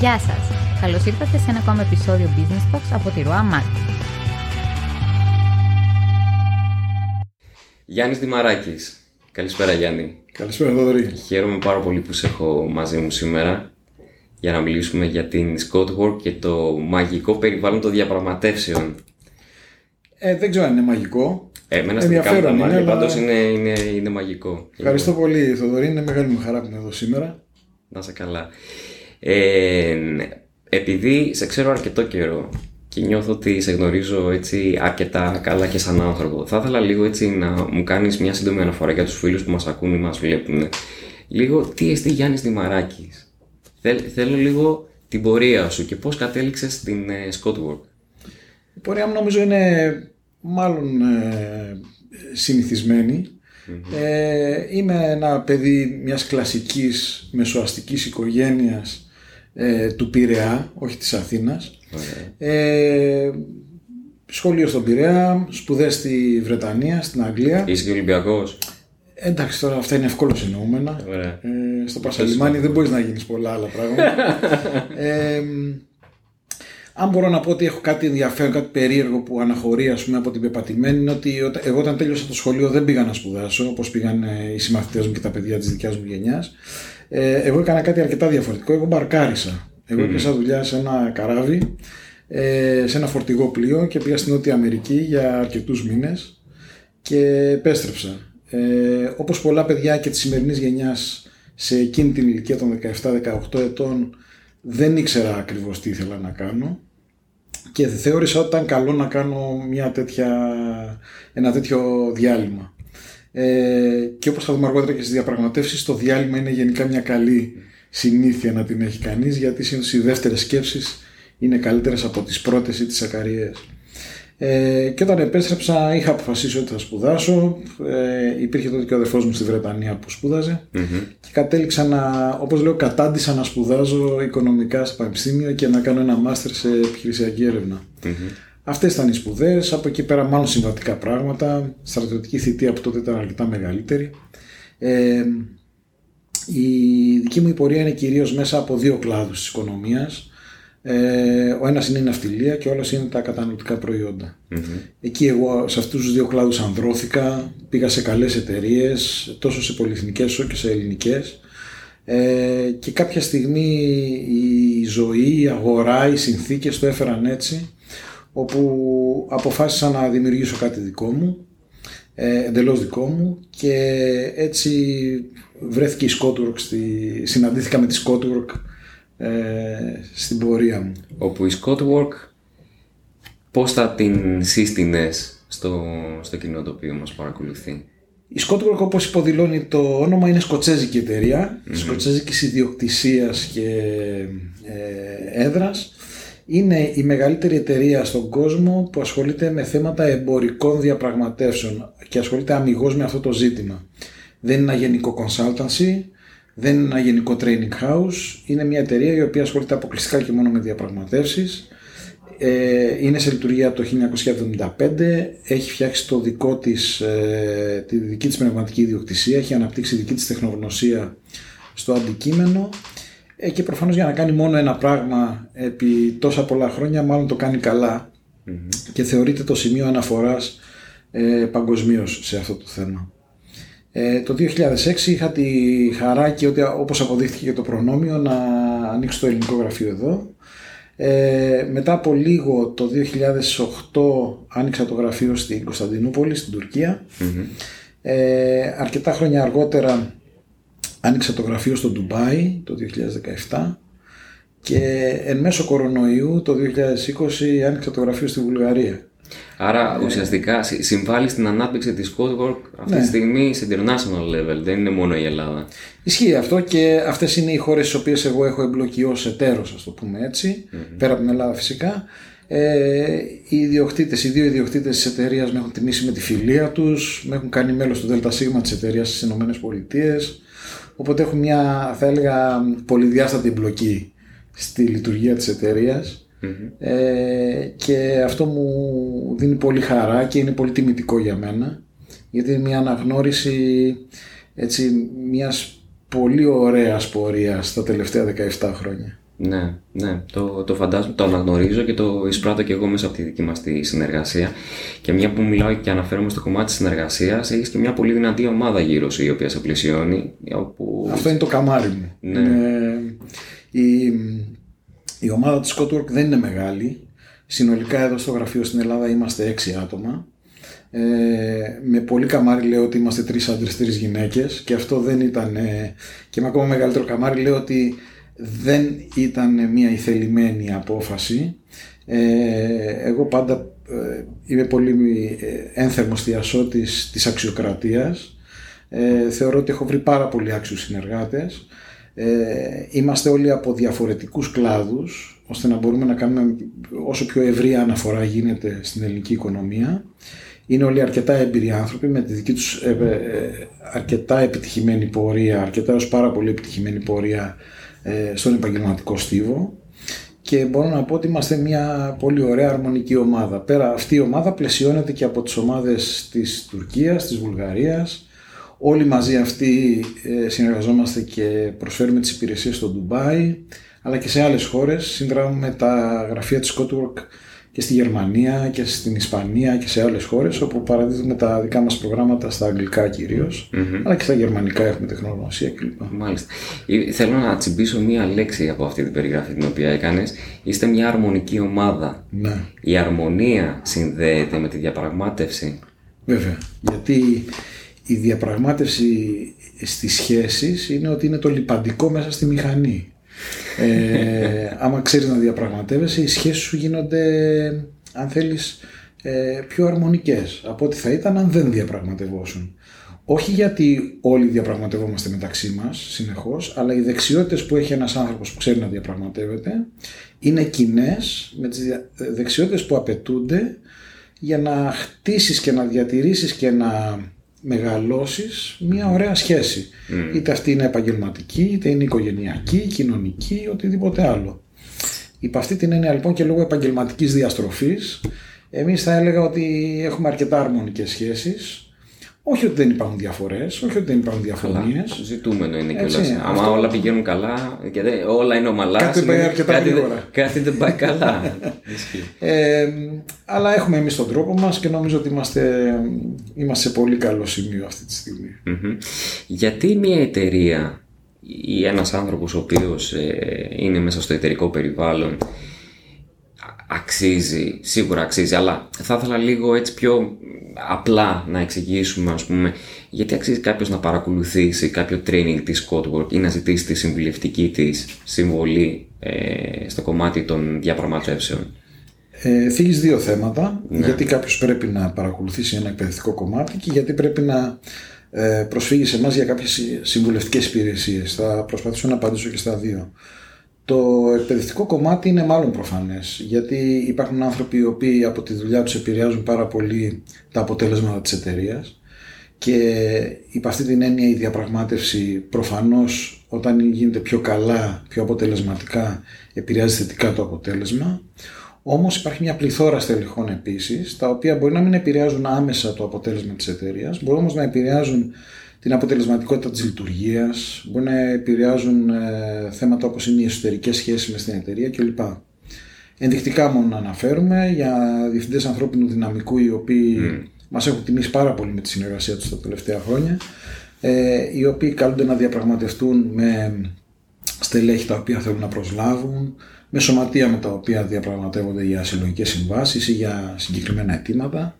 Γεια σας! Καλώς ήρθατε σε ένα ακόμα επεισόδιο Business Talks από τη Ροά Marketing. Γιάννης Δημαράκης. Καλησπέρα Γιάννη. Καλησπέρα Θοδωρή. Χαίρομαι πάρα πολύ που σε έχω μαζί μου σήμερα για να μιλήσουμε για την Scott και το μαγικό περιβάλλον των διαπραγματεύσεων. Ε, δεν ξέρω αν είναι μαγικό. Ε, εμένα στην δικά μου τα μάτια πάντως είναι, είναι, είναι μαγικό. Ευχαριστώ πολύ Θοδωρή, είναι μεγάλη μου χαρά που είμαι εδώ σήμερα. Να είσαι καλά. Ε, επειδή σε ξέρω αρκετό καιρό και νιώθω ότι σε γνωρίζω έτσι αρκετά καλά και σαν άνθρωπο, θα ήθελα λίγο έτσι να μου κάνεις μια σύντομη αναφορά για τους φίλους που μας ακούν ή μας βλέπουν. Λίγο τι εστί Γιάννης Δημαράκης; Θέλ, θέλω λίγο την πορεία σου και πώς κατέληξες στην ε, Work. Η πορεία μου νομίζω είναι μάλλον ε, συνηθισμένη. Ε, είμαι ένα παιδί μιας κλασικής μεσοαστικής οικογένειας ε, του Πειραιά, όχι της Αθήνας. Ε, σχολείο στον Πειραιά, σπουδές στη Βρετανία, στην Αγγλία. Είσαι και Ολυμπιακός; Εντάξει τώρα αυτά είναι εύκολο εννοούμενα. Ε, στο Πασαλιμάνι δεν μπορείς να γίνεις πολλά άλλα πράγματα. ε, αν μπορώ να πω ότι έχω κάτι ενδιαφέρον, κάτι περίεργο που αναχωρεί ας πούμε, από την πεπατημένη, είναι ότι εγώ όταν τέλειωσα το σχολείο δεν πήγα να σπουδάσω όπως πήγαν ε, οι συμμαθητές μου και τα παιδιά της δικιάς μου γενιάς. Ε, εγώ έκανα κάτι αρκετά διαφορετικό. Εγώ μπαρκάρισα. Εγώ mm. έπιασα δουλειά σε ένα καράβι, ε, σε ένα φορτηγό πλοίο και πήγα στην Νότια Αμερική για αρκετούς μήνες και επέστρεψα. Ε, Όπως πολλά παιδιά και της σημερινής γενιάς σε εκείνη την ηλικία των 17-18 ετών δεν ήξερα ακριβώς τι ήθελα να κάνω και θεώρησα ότι ήταν καλό να κάνω μια τέτοια, ένα τέτοιο διάλειμμα. Ε, και όπως θα δούμε αργότερα και στις διαπραγματεύσεις, το διάλειμμα είναι γενικά μια καλή συνήθεια να την έχει κανείς, γιατί συνήθως οι δεύτερες σκέψεις είναι καλύτερες από τις πρώτες ή τις ακαριές. Ε, και όταν επέστρεψα είχα αποφασίσει ότι θα σπουδάσω. Ε, υπήρχε τότε και ο αδερφός μου στη Βρετανία που σπουδαζε και κατέληξα να, όπως λέω, κατάντησα να σπουδάζω οικονομικά στο πανεπιστήμιο και να κάνω ένα μάστερ σε επιχειρησιακή έρευνα. Mm-hmm. Αυτές ήταν οι σπουδές, από εκεί πέρα μάλλον συμβατικά πράγματα, στρατιωτική θητεία που τότε ήταν αρκετά μεγαλύτερη. Ε, η δική μου πορεία είναι κυρίως μέσα από δύο κλάδους της οικονομίας. Ε, ο ένας είναι η ναυτιλία και ο άλλος είναι τα κατανοητικά Εκεί εγώ σε αυτούς τους δύο κλάδους ανδρώθηκα, πήγα σε καλές εταιρείες, τόσο σε πολυεθνικές όσο και σε ελληνικές. Ε, και κάποια στιγμή η ζωή, η αγορά, οι συνθήκες το έφεραν έτσι όπου αποφάσισα να δημιουργήσω κάτι δικό μου ε, εντελώς δικό μου και έτσι βρέθηκε η Scotwork, στη... συναντήθηκα με τη Scotwork ε, στην πορεία μου. Όπου η Work πώς θα την σύστηνες στο, στο κοινό το οποίο μας παρακολουθεί; Η Work όπως υποδηλώνει το όνομα είναι σκοτσέζικη εταιρεία, mm-hmm. σκοτσέζικης ιδιοκτησίας και ε, έδρας. Είναι η μεγαλύτερη εταιρεία στον κόσμο που ασχολείται με θέματα εμπορικών διαπραγματεύσεων και ασχολείται αμυγός με αυτό το ζήτημα. Δεν είναι ένα γενικό consultancy, δεν είναι ένα γενικό training house, είναι μια εταιρεία η οποία ασχολείται αποκλειστικά και μόνο με διαπραγματεύσεις. Ε, είναι σε λειτουργία από το 1975, έχει φτιάξει το δικό της, ε, τη δική της πνευματική ιδιοκτησία, έχει αναπτύξει δική της τεχνογνωσία στο αντικείμενο ε, και προφανώς για να κάνει μόνο ένα πράγμα επί τόσα πολλά χρόνια μάλλον το κάνει και θεωρείται το σημείο αναφοράς ε, παγκοσμίως σε αυτό το θέμα. Ε, το 2006 είχα τη χαρά και ότι όπως αποδείχθηκε και το προνόμιο να ανοίξω το ελληνικό γραφείο εδώ. Ε, μετά από λίγο το 2008 άνοιξα το γραφείο στην Κωνσταντινούπολη, στην τουρκια Ε, αρκετά χρόνια αργότερα άνοιξα το γραφείο στο Ντουμπάι το 2017 και εν μέσω κορονοϊού το 2020 άνοιξα το γραφείο στη Βουλγαρία. Άρα ουσιαστικά συμβάλλει στην ανάπτυξη της Codework αυτή ναι. τη στιγμή σε international level, δεν είναι μόνο η Ελλάδα. Ισχύει αυτό και αυτές είναι οι χώρες στις οποίες εγώ έχω εμπλοκεί ως εταίρος, ας το πούμε πέρα από την Ελλάδα φυσικά. Ε, οι ιδιοκτήτες, οι δύο ιδιοκτήτες της εταιρείας με έχουν τιμήσει με τη φιλία τους, με έχουν κάνει μέλος του ΔΣ της εταιρείας στις ΗΠΑ, οπότε έχουν μια, θα έλεγα, πολυδιάστατη εμπλοκή στη λειτουργία της εταιρείας. Ε, και αυτό μου δίνει πολύ χαρά και είναι πολύ τιμητικό για μένα γιατί είναι μια αναγνώριση έτσι, μιας πολύ ωραίας πορείας τα τελευταία 17 χρόνια. Ναι, ναι, το, το φαντάζομαι, το αναγνωρίζω και το εισπράττω και εγώ μέσα από τη δική μας τη συνεργασία. Και μια που μιλάω και αναφέρομαι στο κομμάτι της συνεργασίας, έχεις και μια πολύ δυνατή ομάδα γύρω σου η οποία σε πλησιώνει. Όπου... Αυτό είναι το καμάρι μου. Ναι. η, η ομάδα τη Scotwork δεν είναι μεγάλη. Συνολικά εδώ στο γραφείο στην Ελλάδα είμαστε έξι άτομα. Ε, με πολύ καμάρι λέω ότι είμαστε τρεις άντρες, τρεις γυναίκες και αυτό δεν ήταν ε, και με ακόμα μεγαλύτερο καμάρι λέω ότι δεν ήταν μια ηθελημένη απόφαση. Ε, εγώ πάντα ε, είμαι πολύ ε, ένθερμος θειασότης της αξιοκρατίας. Ε, θεωρώ ότι έχω βρει πάρα πολύ άξιους συνεργάτες. Ε, είμαστε όλοι από διαφορετικούς κλάδους, ώστε να μπορούμε να κάνουμε όσο πιο ευρία αναφορά γίνεται στην ελληνική οικονομία. Είναι όλοι αρκετά έμπειροι άνθρωποι με τη δική τους αρκετά επιτυχημένη πορεία, αρκετά ως πάρα πολύ επιτυχημένη πορεία ε, στον επαγγελματικό στίβο και μπορώ να πω ότι είμαστε μια πολύ ωραία αρμονική ομάδα. Πέρα αυτή η ομάδα πλαισιώνεται και από τις ομάδες της Τουρκίας, της Βουλγαρίας. Όλοι μαζί αυτοί ε, συνεργαζόμαστε και προσφέρουμε τις υπηρεσίες στο Ντουμπάι αλλά και σε άλλες χώρες. Συνδράμουμε τα γραφεία της Scotwork και στη Γερμανία και στην Ισπανία και σε άλλες χώρες όπου παραδίδουμε τα δικά μας προγράμματα στα αγγλικά αλλά και στα γερμανικά έχουμε τεχνογνωσία κλπ. Μάλιστα. Ε, θέλω να τσιμπήσω μία λέξη από αυτή την περιγραφή την οποία έκανες. Είστε μια αρμονική ομάδα. Ναι. Η αρμονία συνδέεται με τη διαπραγμάτευση; Βέβαια. Γιατί η διαπραγμάτευση στις σχέσεις είναι ότι είναι το λιπαντικό μέσα στη μηχανή ε, άμα ξέρεις να διαπραγματεύεσαι, οι σχέσεις σου γίνονται, αν θέλεις, ε, πιο αρμονικές από ό,τι θα ήταν αν δεν διαπραγματευόσουν. Όχι γιατί όλοι διαπραγματευόμαστε μεταξύ μας συνεχώς, αλλά οι δεξιότητες που έχει ένας άνθρωπος που ξέρει να διαπραγματεύεται είναι κοινές με τις δεξιότητες που απαιτούνται για να χτίσεις και να διατηρήσεις και να μεγαλώσεις μια ωραία σχέση. Mm. Είτε αυτή είναι επαγγελματική, είτε είναι οικογενειακή, κοινωνική, οτιδήποτε άλλο. Υπ' αυτή την έννοια λοιπόν και λόγω επαγγελματικής διαστροφής, εμείς θα έλεγα ότι έχουμε αρκετά αρμονικές σχέσεις, όχι ότι δεν υπάρχουν διαφορές, όχι ότι δεν υπάρχουν διαφωνίες. Ζητούμενο είναι κιόλας. Άμα όλα πηγαίνουν καλά και δεν, όλα είναι ομαλά. Κάτι πάει αρκετά κάτι, γρήγορα. Κάτι δεν πάει καλά. ε, αλλά έχουμε εμείς τον τρόπο μας και νομίζω ότι είμαστε, είμαστε σε πολύ καλό σημείο αυτή τη στιγμη Γιατί μια εταιρεία ή ένας άνθρωπος ο οποίος ε, είναι μέσα στο εταιρικό περιβάλλον αξίζει, σίγουρα αξίζει, αλλά θα ήθελα λίγο έτσι πιο απλά να εξηγήσουμε, ας πούμε, γιατί αξίζει κάποιος να παρακολουθήσει κάποιο training της Codework ή να ζητήσει τη συμβουλευτική της συμβολή ε, στο κομμάτι των διαπραγματεύσεων. Ε, θίγεις δύο θέματα, ναι. γιατί κάποιος πρέπει να παρακολουθήσει ένα εκπαιδευτικό κομμάτι και γιατί πρέπει να ε, προσφύγει σε εμάς για κάποιες συμβουλευτικές υπηρεσίες. Θα προσπαθήσω να απαντήσω και στα δύο. Το εκπαιδευτικό κομμάτι είναι μάλλον προφανές, γιατί υπάρχουν άνθρωποι οι οποίοι από τη δουλειά τους επηρεάζουν πάρα πολύ τα αποτέλεσματα της εταιρείας. και υπ' αυτή την έννοια η διαπραγμάτευση προφανώς όταν γίνεται πιο καλά, πιο αποτελεσματικά επηρεάζει θετικά το αποτέλεσμα. Όμως υπάρχει μια πληθώρα στελεχών επίσης, τα οποία μπορεί να μην επηρεάζουν άμεσα το αποτέλεσμα της εταιρείας, μπορεί όμως να επηρεάζουν την αποτελεσματικότητα της λειτουργίας, μπορεί να επηρεάζουν ε, θέματα όπως είναι οι εσωτερικές σχέσεις μες στην εταιρεία κλπ. Ενδεικτικά μόνο να αναφέρουμε για διευθυντές ανθρώπινου δυναμικού οι οποίοι mm. μας έχουν τιμήσει πάρα πολύ με τη συνεργασία τους τα τελευταία χρόνια ε, οι οποίοι καλούνται να διαπραγματευτούν με στελέχη τα οποία θέλουν να προσλάβουν, με σωματεία με τα οποία διαπραγματεύονται για συλλογικές συμβάσεις ή για συγκεκριμένα αιτήματα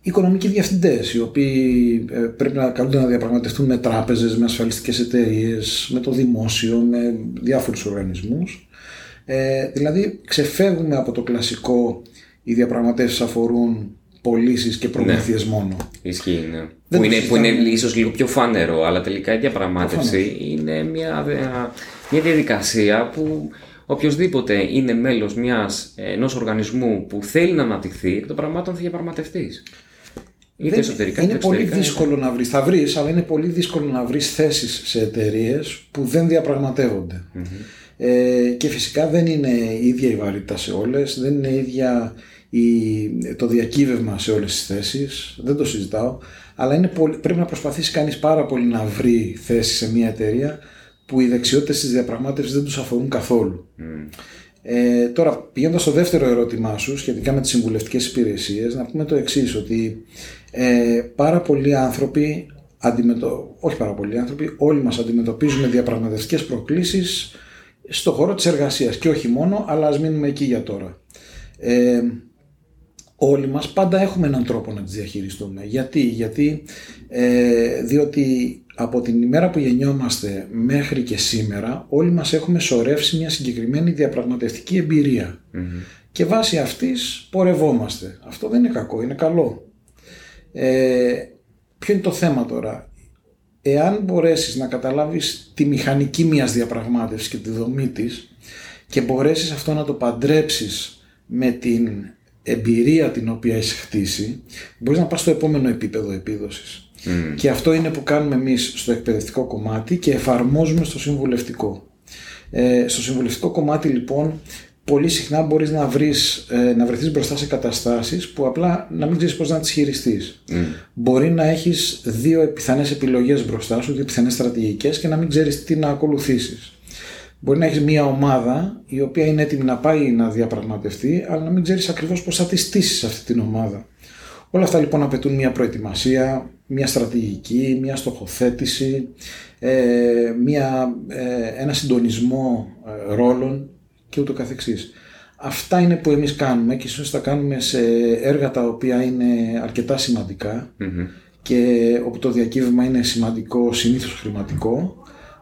οικονομικοί διευθυντές, οι οποίοι ε, πρέπει να καλούνται να διαπραγματευτούν με τράπεζες, με ασφαλιστικές εταιρείες, με το δημόσιο, με διάφορους οργανισμούς. Ε, δηλαδή ξεφεύγουμε από το κλασικό οι διαπραγματεύσεις αφορούν πωλήσεις και προμήθειες ναι. μόνο. Ισχύει, ναι. που είναι, που είναι ίσως λίγο πιο φανερό, αλλά τελικά η διαπραγμάτευση είναι μια, μια διαδικασία που οποιοδήποτε είναι μέλος ενός οργανισμού που θέλει να αναπτυχθεί, εκ των πραγμάτων θα διαπραγματευτείς. Είτε δεν, εσωτερικά, είναι πολύ δύσκολο να βρεις. Θα βρεις, αλλά είναι πολύ δύσκολο να βρεις θέσεις σε εταιρείες που δεν διαπραγματευονται Ε, και φυσικά δεν είναι η ίδια η βαρύτητα σε όλες, δεν είναι ίδια η, το διακύβευμα σε όλες τις θέσεις. Δεν το συζητάω. Αλλά είναι πολύ, πρέπει να προσπαθήσει κανείς πάρα πολύ να βρει θέση σε μια εταιρεία που οι δεξιότητες της διαπραγμάτευσης δεν τους αφορούν καθόλου. Ε, τώρα, πηγαίνοντας στο δεύτερο ερώτημά σου σχετικά με τις συμβουλευτικές υπηρεσίες, να πούμε το εξής ότι ε, πάρα πολλοί άνθρωποι, αντιμετω... όχι πάρα πολλοί άνθρωποι, όλοι μας αντιμετωπίζουμε διαπραγματευτικές προκλήσεις στο χώρο της εργασίας και όχι μόνο, αλλά ας μείνουμε εκεί για τώρα. Ε, όλοι μας πάντα έχουμε έναν τρόπο να τις διαχειριστούμε. Γιατί, Γιατί ε, διότι από την ημέρα που γεννιόμαστε μέχρι και σήμερα όλοι μας έχουμε σωρεύσει μια συγκεκριμένη διαπραγματευτική και βάσει αυτής πορευόμαστε. Αυτό δεν είναι κακό, είναι καλό. Ε, ποιο είναι το θέμα τώρα; Εάν μπορέσεις να καταλάβεις τη μηχανική μιας διαπραγμάτευσης και τη δομή της και μπορέσεις αυτό να το παντρέψεις με την εμπειρία την οποία έχεις χτίσει, μπορείς να πας στο επόμενο επίπεδο επίδοσης. Και αυτό είναι που κάνουμε εμείς στο εκπαιδευτικό κομμάτι και εφαρμόζουμε στο συμβουλευτικό. Ε, στο συμβουλευτικό κομμάτι λοιπόν πολύ συχνά μπορείς να, βρεις, ε, να βρεθείς μπροστά σε καταστάσεις που απλά να μην ξέρεις πώς να τις χειριστείς. Μπορεί να έχεις δύο πιθανές επιλογές μπροστά σου, δύο πιθανές στρατηγικές και να μην ξέρεις τι να ακολουθήσεις. Μπορεί να έχεις μια ομάδα η οποία είναι έτοιμη να πάει να διαπραγματευτεί αλλά να μην ξέρεις ακριβώς πώς θα τη στήσεις αυτή την ομάδα. Όλα αυτά λοιπόν απαιτούν μια προετοιμασία, μια στρατηγική, μια στοχοθέτηση, ε, μια, ε, ένα συντονισμό ε, ρόλων και ούτω καθεξής. Αυτά είναι που εμείς κάνουμε και ίσως τα κάνουμε σε έργα τα οποία είναι αρκετά και όπου το διακύβευμα είναι σημαντικό, συνήθως χρηματικό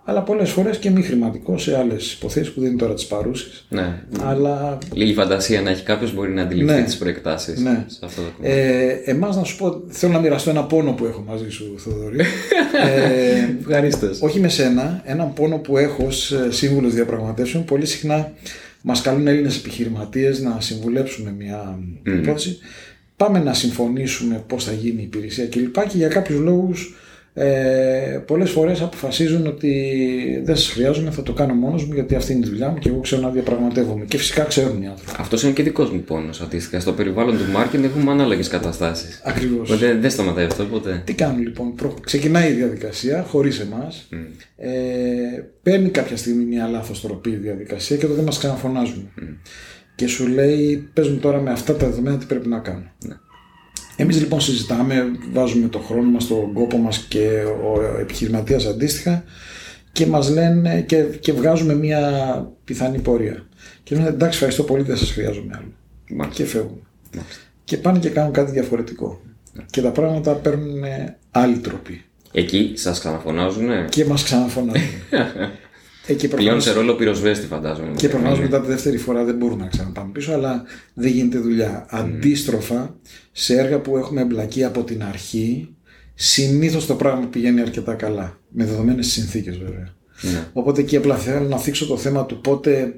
αλλά πολλές φορές και μη χρηματικό σε άλλες υποθέσεις που δεν είναι τώρα τι παρούσει. Ναι. Αλλά... Λίγη φαντασία να έχει κάποιος μπορεί να αντιληφθεί ναι. τις προεκτάσεις. Ναι. Σε αυτό το ε, Εμάς να σου πω, θέλω να μοιραστώ ένα πόνο που έχω μαζί σου, Θοδωρή. ε, Ευχαριστώ. Όχι με σένα, έναν πόνο που έχω ως σύμβουλος διαπραγματεύσεων. Πολύ συχνά μας καλούν Έλληνες επιχειρηματίες να συμβουλέψουμε μια mm. υπόθεση. Πάμε να συμφωνήσουμε πώς θα γίνει η υπηρεσία κλπ. Και, και για κάποιους λόγους ε, πολλές φορές αποφασίζουν ότι δεν σας χρειάζομαι, θα το κάνω μόνος μου γιατί αυτή είναι η δουλειά μου και εγώ ξέρω να διαπραγματεύομαι και φυσικά ξέρουν οι άνθρωποι. Αυτός είναι και δικός μου πόνος αντίστοιχα. Στο περιβάλλον του marketing έχουμε ανάλογες καταστάσεις. Ακριβώς. Δεν, δεν σταματάει αυτό ποτέ. Τι κάνουν λοιπόν, ξεκινάει η διαδικασία χωρίς εμάς, mm. ε, παίρνει κάποια στιγμή μια λάθος τροπή η διαδικασία και τότε μας ξαναφωνάζουν. Mm. Και σου λέει, πες μου τώρα με αυτά τα δεδομένα τι πρέπει να κάνω. Ναι. Εμείς λοιπόν συζητάμε, βάζουμε το χρόνο μας, τον κόπο μας και ο επιχειρηματίας αντίστοιχα και μας λένε και, και βγάζουμε μια πιθανή πορεία. Και λένε εντάξει ευχαριστώ πολύ δεν σας χρειάζομαι άλλο. Και φεύγουν. Και πάνε και κάνουν κάτι διαφορετικό. Ναι. Και τα πράγματα παίρνουν άλλη τροπή. Εκεί σας ξαναφωνάζουνε; Και μας ξαναφωνάζουν. Ε, και Πλέον σε ρόλο πυροσβέστη, φαντάζομαι. Και προφανώς μετά τη δεύτερη φορά δεν μπορούμε να ξαναπάμε πίσω, αλλά δεν γίνεται δουλειά. Mm. Αντίστροφα, σε έργα που έχουμε εμπλακεί από την αρχή, συνήθως το πράγμα πηγαίνει αρκετά καλά. Με δεδομένες συνθήκες βέβαια. Mm. Οπότε εκεί απλά θέλω να θίξω το θέμα του πότε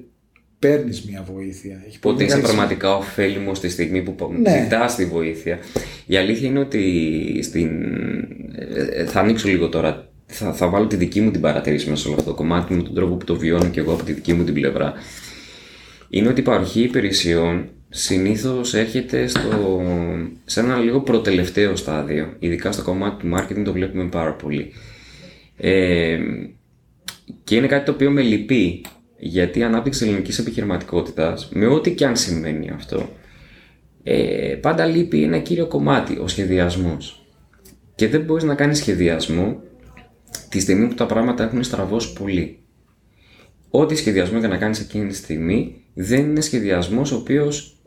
παίρνεις μια βοήθεια. Έχει Πότε είσαι πραγματικά ωφέλιμος στη στιγμή που ναι. ζητάς τη βοήθεια. Η αλήθεια είναι ότι στην... Ε, ε, θα ανοίξω λίγο τώρα θα, θα βάλω τη δική μου την παρατηρήση μέσα σε όλο αυτό το κομμάτι με τον τρόπο που το βιώνω και εγώ από τη δική μου την πλευρά. Είναι ότι η παροχή υπηρεσιών συνήθως έρχεται στο, σε ένα λίγο προτελευταίο στάδιο. Ειδικά στο κομμάτι του marketing το βλέπουμε πάρα πολύ. Ε, και είναι κάτι το οποίο με λυπεί γιατί η ανάπτυξη ελληνικής επιχειρηματικότητας, με ό,τι και αν σημαίνει αυτό, ε, πάντα λείπει ένα κύριο κομμάτι, ο σχεδιασμός. Και δεν μπορείς να κάνεις σχεδιασμό τη στιγμή που τα πράγματα έχουν στραβώσει πολύ. Ό,τι σχεδιασμό για να κάνεις εκείνη τη στιγμή δεν είναι σχεδιασμός ο οποίος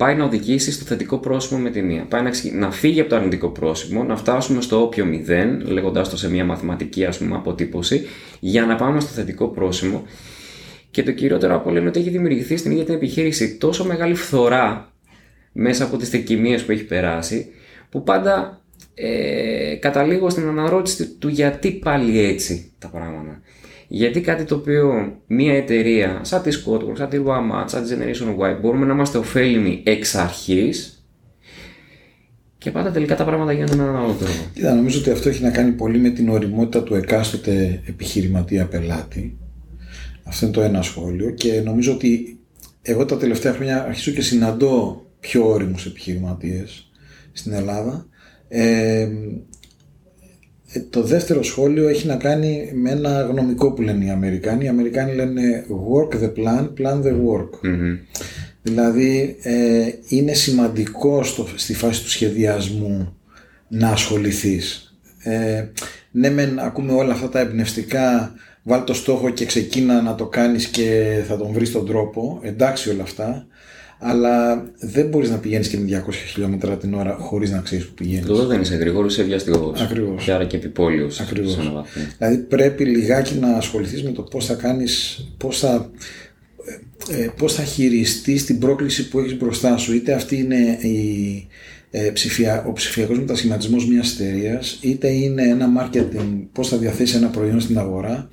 πάει να οδηγήσει στο θετικό πρόσημο με τη μία. Πάει να, να φύγει από το αρνητικό πρόσημο, να φτάσουμε στο όποιο μηδέν, λέγοντάς το σε μια μαθηματική ας πούμε, αποτύπωση, για να πάμε στο θετικό πρόσημο. Και το κυριότερο από όλα είναι ότι έχει δημιουργηθεί στην ίδια την επιχείρηση τόσο μεγάλη φθορά μέσα από τις τεκμηίε που έχει περάσει, που πάντα ε, καταλήγω στην αναρώτηση του γιατί πάλι έτσι τα πράγματα. Γιατί κάτι το οποίο μια εταιρεία σαν τη Scotworth, σαν τη Walmart, σαν τη Generation Y μπορούμε να είμαστε ωφέλιμοι εξ αρχής και πάντα τελικά τα πράγματα γίνονται με έναν άλλο τρόπο. Κοίτα, νομίζω ότι αυτό έχει να κάνει πολύ με την οριμότητα του εκάστοτε επιχειρηματία πελάτη. Αυτό είναι το ένα σχόλιο και νομίζω ότι εγώ τα τελευταία χρόνια αρχίζω και συναντώ πιο όριμους επιχειρηματίες στην Ελλάδα Ε, το δεύτερο σχόλιο έχει να κάνει με ένα γνωμικό που λένε οι Αμερικάνοι. Οι Αμερικάνοι λένε work the plan, plan the work. Δηλαδή ε, είναι σημαντικό στο, στη φάση του σχεδιασμού να ασχοληθείς. Ε, ναι μεν ακούμε όλα αυτά τα εμπνευστικά βάλει το στόχο και ξεκίνα να το κάνεις και θα τον βρεις τον τρόπο εντάξει όλα αυτά αλλά δεν μπορείς να πηγαίνεις και με 200 χιλιόμετρα την ώρα χωρίς να ξέρεις που πηγαίνεις. Εδώ δεν είσαι γρήγορο, είσαι βιαστικός. Ακριβώς. Και άρα και επιπόλαιος. Ακριβώς. Δηλαδή πρέπει λιγάκι να ασχοληθείς με το πώς θα κάνεις, πώς θα, ε, ε πώς θα χειριστείς την πρόκληση που έχεις μπροστά σου. Είτε αυτή είναι η, ε, ψηφια, ο ψηφιακός μετασχηματισμός μιας εταιρείας, είτε είναι ένα marketing, πώς θα διαθέσει ένα προϊόν στην αγορά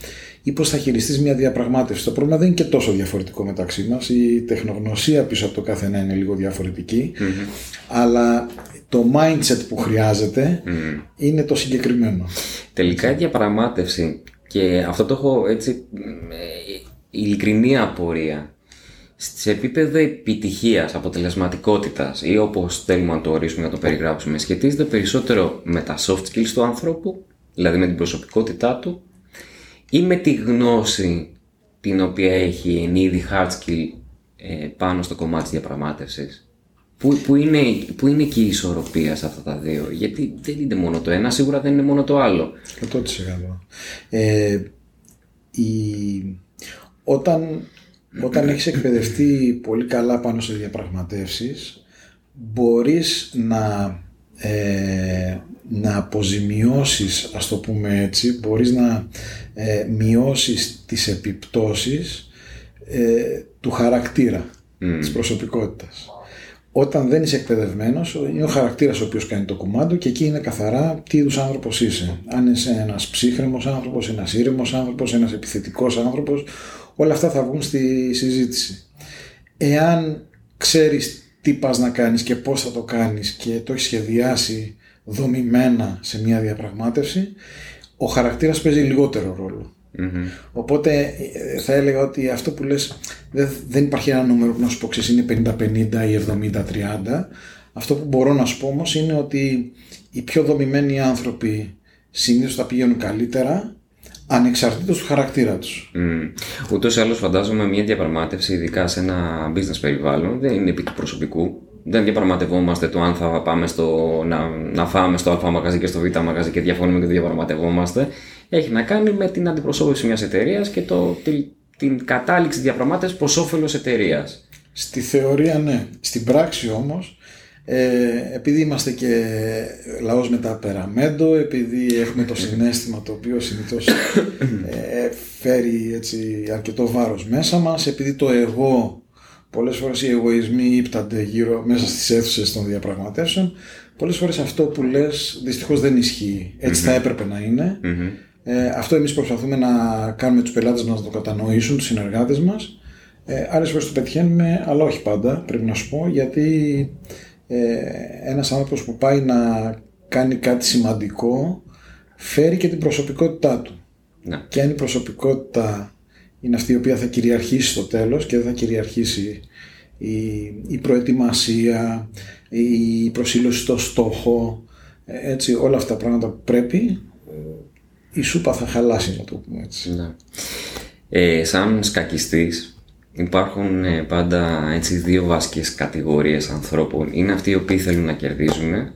ή πώς θα χειριστείς μια διαπραγμάτευση. Το πρόβλημα δεν είναι και τόσο διαφορετικό μεταξύ μας. Η τεχνογνωσία πίσω από το κάθε ένα είναι λίγο αλλά το mindset που χρειαζεται είναι το συγκεκριμένο. Τελικά η διαπραγμάτευση και αυτό το έχω έτσι ειλικρινή απορία σε επίπεδο επιτυχίας, αποτελεσματικότητας ή όπως θέλουμε να το ορίσουμε να το περιγράψουμε, σχετίζεται περισσότερο με τα soft skills του ανθρώπου, δηλαδή με την προσωπικότητά του, ή με τη γνώση την οποία έχει εν είδη hard skill ε, πάνω στο κομμάτι της διαπραγμάτευσης. Πού, που είναι, που είναι και η ισορροπία σε αυτά τα δύο. Γιατί δεν είναι μόνο το ένα, σίγουρα δεν είναι μόνο το άλλο. 100%. Ε, η... Όταν όταν έχεις εκπαιδευτεί πολύ καλά πάνω σε διαπραγματεύσεις μπορείς να, ε, να αποζημιώσεις ας το πούμε έτσι μπορείς να ε, μειώσεις τις επιπτώσεις ε, του χαρακτήρα mm. της προσωπικότητας όταν δεν είσαι εκπαιδευμένος, είναι ο χαρακτήρας ο οποίος κάνει το κουμάντο και εκεί είναι καθαρά τι είδους άνθρωπος είσαι. Αν είσαι ένας ψύχρεμος άνθρωπος, ένας ήρεμος άνθρωπος, ένας επιθετικός άνθρωπος, όλα αυτά θα βγουν στη συζήτηση. Εάν ξέρεις τι πας να κάνεις και πώς θα το κάνεις και το έχεις σχεδιάσει δομημένα σε μια διαπραγμάτευση, ο χαρακτήρας παίζει λιγότερο Οπότε ε, θα έλεγα ότι αυτό που λες δεν υπάρχει ένα νούμερο που να σου πω ξέρεις είναι 50-50 ή 70-30. Αυτό που μπορώ να σου πω όμως είναι ότι οι πιο δομημένοι άνθρωποι συνήθως θα πηγαίνουν καλύτερα ανεξαρτήτως του χαρακτήρα τους. Mm. Ούτως ή άλλως φαντάζομαι μια διαπραγμάτευση, ειδικά σε ένα business περιβάλλον, δεν είναι επί του προσωπικού. Δεν διαπραγματευόμαστε το αν θα πάμε στο, να, να φάμε στο α μαγαζί και στο β μαγαζί και διαφωνούμε και το διαπραγματευόμαστε. Έχει να κάνει με την αντιπροσώπηση μιας εταιρείας και το, την, την κατάληξη διαπραγμάτευσης προς όφελος εταιρείας. Στη θεωρία ναι. Στην πράξη όμως ε, επειδή είμαστε και λαός με τα περαμέντο, επειδή έχουμε το συνέστημα το οποίο συνήθως ε, φέρει έτσι αρκετό βάρος μέσα μας, επειδή το εγώ, πολλές φορές οι εγωισμοί ύπτανται γύρω μέσα στις αίθουσες των διαπραγματεύσεων, πολλές φορές αυτό που λες δυστυχώς δεν ισχύει. θα έπρεπε να ειναι Ε, αυτό εμείς προσπαθούμε να κάνουμε τους πελάτες μας να το κατανοήσουν, τους συνεργάτες μας. Ε, άλλες φορές το πετυχαίνουμε, αλλά όχι πάντα, πρέπει να σου πω, γιατί ε, ένας άνθρωπος που πάει να κάνει κάτι σημαντικό φέρει και την προσωπικότητά του. Ναι. Και αν η προσωπικότητα είναι αυτή η οποία θα κυριαρχήσει στο τέλος και δεν θα κυριαρχήσει η, η προετοιμασία, η προσήλωση στο στόχο, ε, έτσι όλα αυτά τα πράγματα που πρέπει, η σούπα θα χαλάσει να το πούμε έτσι. Ναι. Ε, σαν σκακιστής, Υπάρχουν ε, πάντα έτσι δύο βασικές κατηγορίες ανθρώπων. Είναι αυτοί οι οποίοι θέλουν να κερδίζουν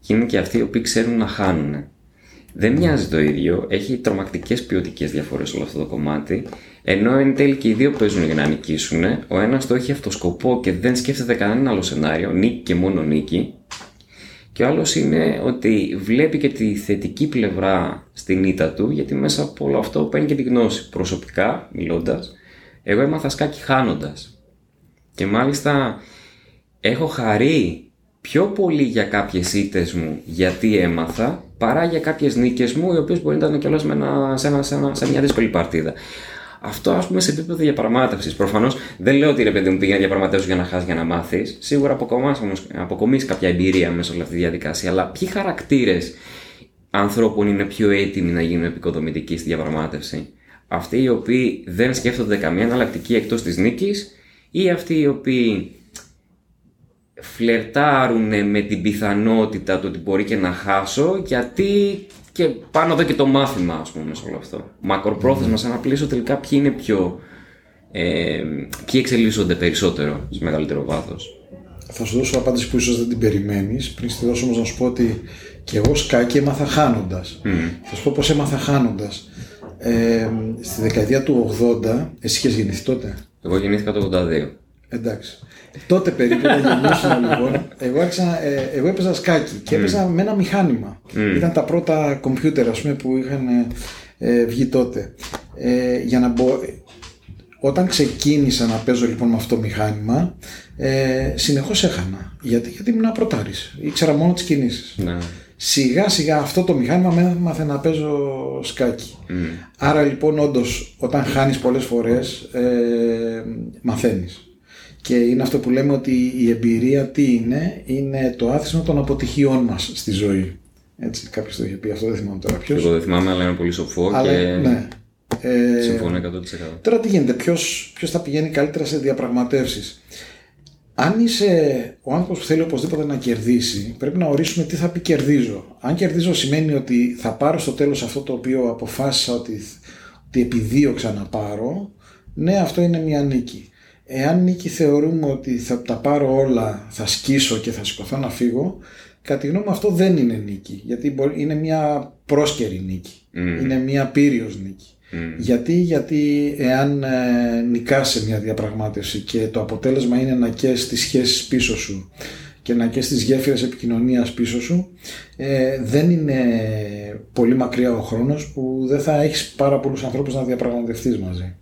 και είναι και αυτοί οι οποίοι ξέρουν να χάνουν. Δεν μοιάζει το ίδιο, έχει τρομακτικές ποιοτικές διαφορές όλο αυτό το κομμάτι. Ενώ εν τέλει και οι δύο παίζουν για να νικήσουν, ο ένας το έχει αυτό σκοπό και δεν σκέφτεται κανένα άλλο σενάριο, νίκη και μόνο νίκη. Και ο άλλος είναι ότι βλέπει και τη θετική πλευρά στην ήττα του, γιατί μέσα από όλο αυτό παίρνει και τη γνώση. Προσωπικά, μιλώντας, εγώ έμαθα σκάκι χάνοντας. Και μάλιστα έχω χαρεί πιο πολύ για κάποιες ήττες μου γιατί έμαθα παρά για κάποιες νίκες μου οι οποίες μπορεί να ήταν κιόλας σε, σε, σε μια δύσκολη παρτίδα. Αυτό ας πούμε σε επίπεδο διαπραγμάτευσης. Προφανώς δεν λέω ότι ρε παιδί μου πήγαινε να διαπραγματεύσεις για να χάσεις για να μάθεις. Σίγουρα αποκομίσει κάποια εμπειρία μέσα από αυτή τη διαδικασία. Αλλά ποιοι χαρακτήρες ανθρώπων είναι πιο έτοιμοι να γίνουν επικοδομητικοί στη διαπραγμάτευση; Αυτοί οι οποίοι δεν σκέφτονται καμία εναλλακτική εκτός της νίκης ή αυτοί οι οποίοι φλερτάρουν με την πιθανότητα του ότι μπορεί και να χάσω γιατί και πάνω εδώ και το μάθημα, ας πούμε, σε όλο αυτό. Μακροπρόθεσμα, σε ένα πλαίσιο τελικά ποιοι είναι πιο. Ε, ποιοι εξελίσσονται περισσότερο σε μεγαλύτερο βάθος. Θα σου δώσω απάντηση που ίσως δεν την περιμένεις. Πριν στη δώσω όμως να σου πω ότι και εγώ σκάκι έμαθα χάνοντας. Θα σου πω πώς έμαθα χάνοντας. Ε, στη δεκαετία του 80, εσύ είχες γεννηθεί τότε; Εγώ γεννήθηκα το 82. Εντάξει. Τότε περίπου όταν γεννήσουν λοιπόν, εγώ, άρχισα, ε, εγώ έπαιζα σκάκι και έπαιζα με ένα μηχάνημα. Ήταν τα πρώτα κομπιούτερ ας πούμε, που είχαν ε, βγει τότε. Ε, για να μπο... Όταν ξεκίνησα να παίζω λοιπόν με αυτό το μηχάνημα, ε, συνεχώς έχανα. Γιατί, γιατί ήμουν πρωτάρης. Ήξερα μόνο τις κινήσεις. Ναι. Σιγά σιγά αυτό το μηχάνημα με έμαθε να παίζω σκάκι. Άρα λοιπόν όντως όταν χάνεις πολλές φορές ε, μαθαίνεις. Και είναι αυτό που λέμε ότι η εμπειρία τι είναι, είναι το άθροισμα των αποτυχιών μας στη ζωή. Έτσι, κάποιος το είχε πει αυτό, δεν θυμάμαι τώρα ποιος. Εγώ δεν θυμάμαι, αλλά είναι πολύ σοφό αλλά, και ναι. Ε, συμφωνώ 100%. Τώρα τι γίνεται, ποιος, ποιος θα πηγαίνει καλύτερα σε διαπραγματεύσεις; Αν είσαι ο άνθρωπος που θέλει οπωσδήποτε να κερδίσει, πρέπει να ορίσουμε τι θα πει κερδίζω. Αν κερδίζω σημαίνει ότι θα πάρω στο τέλος αυτό το οποίο αποφάσισα ότι, ότι επιδίωξα να πάρω, ναι, αυτό είναι μια νίκη. Εάν νίκη θεωρούμε ότι θα τα πάρω όλα, θα σκίσω και θα σηκωθώ να φύγω, κατά τη γνώμη μου αυτό δεν είναι νίκη. Γιατί είναι μια πρόσκαιρη νίκη. Είναι μια πύριος νίκη. Γιατί, γιατί εάν ε, νικάς σε μια διαπραγμάτευση και το αποτέλεσμα είναι να καίς τις σχέσεις πίσω σου και να καίς τις γέφυρες επικοινωνίας πίσω σου, ε, δεν είναι πολύ μακριά ο χρόνος που δεν θα έχεις πάρα πολλούς ανθρώπους να διαπραγματευτείς μαζί.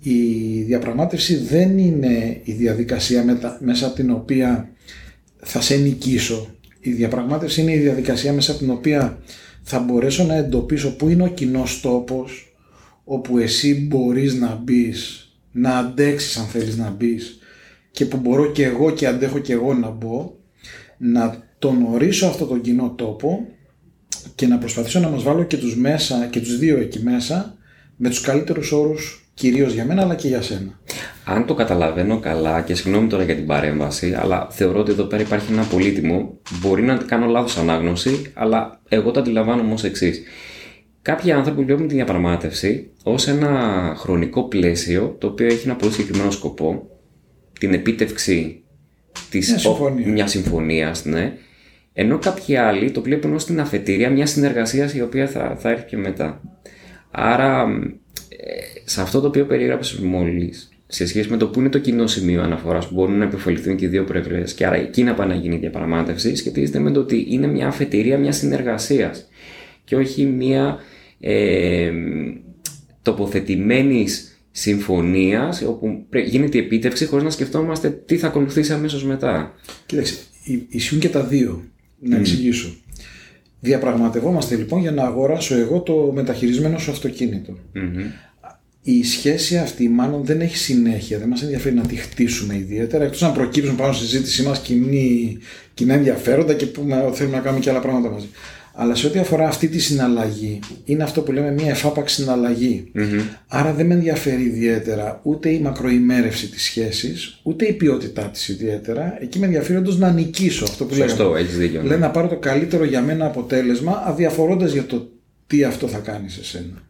Η διαπραγμάτευση δεν είναι η διαδικασία μέσα από την οποία θα σε νικήσω. Η διαπραγμάτευση είναι η διαδικασία μέσα από την οποία θα μπορέσω να εντοπίσω πού είναι ο κοινός τόπος όπου εσύ μπορείς να μπεις, να αντέξεις αν θέλεις να μπεις και που μπορώ και εγώ και αντέχω και εγώ να μπω, να τον ορίσω αυτό τον κοινό τόπο και να προσπαθήσω να μας βάλω και τους, μέσα, και τους δύο εκεί μέσα με τους καλύτερους όρους κυρίως για μένα αλλά και για σένα. Αν το καταλαβαίνω καλά και συγγνώμη τώρα για την παρέμβαση, αλλά θεωρώ ότι εδώ πέρα υπάρχει ένα πολύτιμο. Μπορεί να κάνω λάθος ανάγνωση, αλλά εγώ το αντιλαμβάνομαι ως εξής. Κάποιοι άνθρωποι βλέπουν τη διαπραγμάτευση ως ένα χρονικό πλαίσιο το οποίο έχει ένα πολύ συγκεκριμένο σκοπό, την επίτευξη της μια συμφωνία. Μιας συμφωνίας, ναι. Ενώ κάποιοι άλλοι το βλέπουν ως την αφετηρία μιας συνεργασίας η οποία θα, θα έρθει και μετά. Άρα, ε, σε αυτό το οποίο περιέγραψες μόλις, σε σχέση με το που είναι το κοινό σημείο αναφοράς που μπορούν να επιφοληθούν και οι δύο πλευρέ και άρα εκεί να πάει να γίνει η διαπραγμάτευση, σχετίζεται με το ότι είναι μια αφετηρία μιας συνεργασίας και όχι μια ε, τοποθετημένης συμφωνίας όπου γίνεται η επίτευξη χωρίς να σκεφτόμαστε τι θα ακολουθήσει αμέσως μετά. Κοίταξε, ισχύουν και τα δύο. Να εξηγήσω. Διαπραγματευόμαστε λοιπόν για να αγοράσω εγώ το μεταχειρισμένο σου αυτοκίνητο η σχέση αυτή μάλλον δεν έχει συνέχεια, δεν μας ενδιαφέρει να τη χτίσουμε ιδιαίτερα, εκτός να προκύψουν πάνω στη συζήτησή μας κοινά ενδιαφέροντα και που θέλουμε να κάνουμε και άλλα πράγματα μαζί. Αλλά σε ό,τι αφορά αυτή τη συναλλαγή, είναι αυτό που λέμε μια εφάπαξη συναλλαγή. Άρα δεν με ενδιαφέρει ιδιαίτερα ούτε η μακροημέρευση της σχέσης, ούτε η ποιότητά της ιδιαίτερα. Εκεί με ενδιαφέρει όντως να νικήσω αυτό που Σωστό, λέγαμε. έχεις δίκιο. Ναι. Λέει να πάρω το καλύτερο για μένα αποτέλεσμα, αδιαφορώντας για το τι αυτό θα κάνει σε σένα.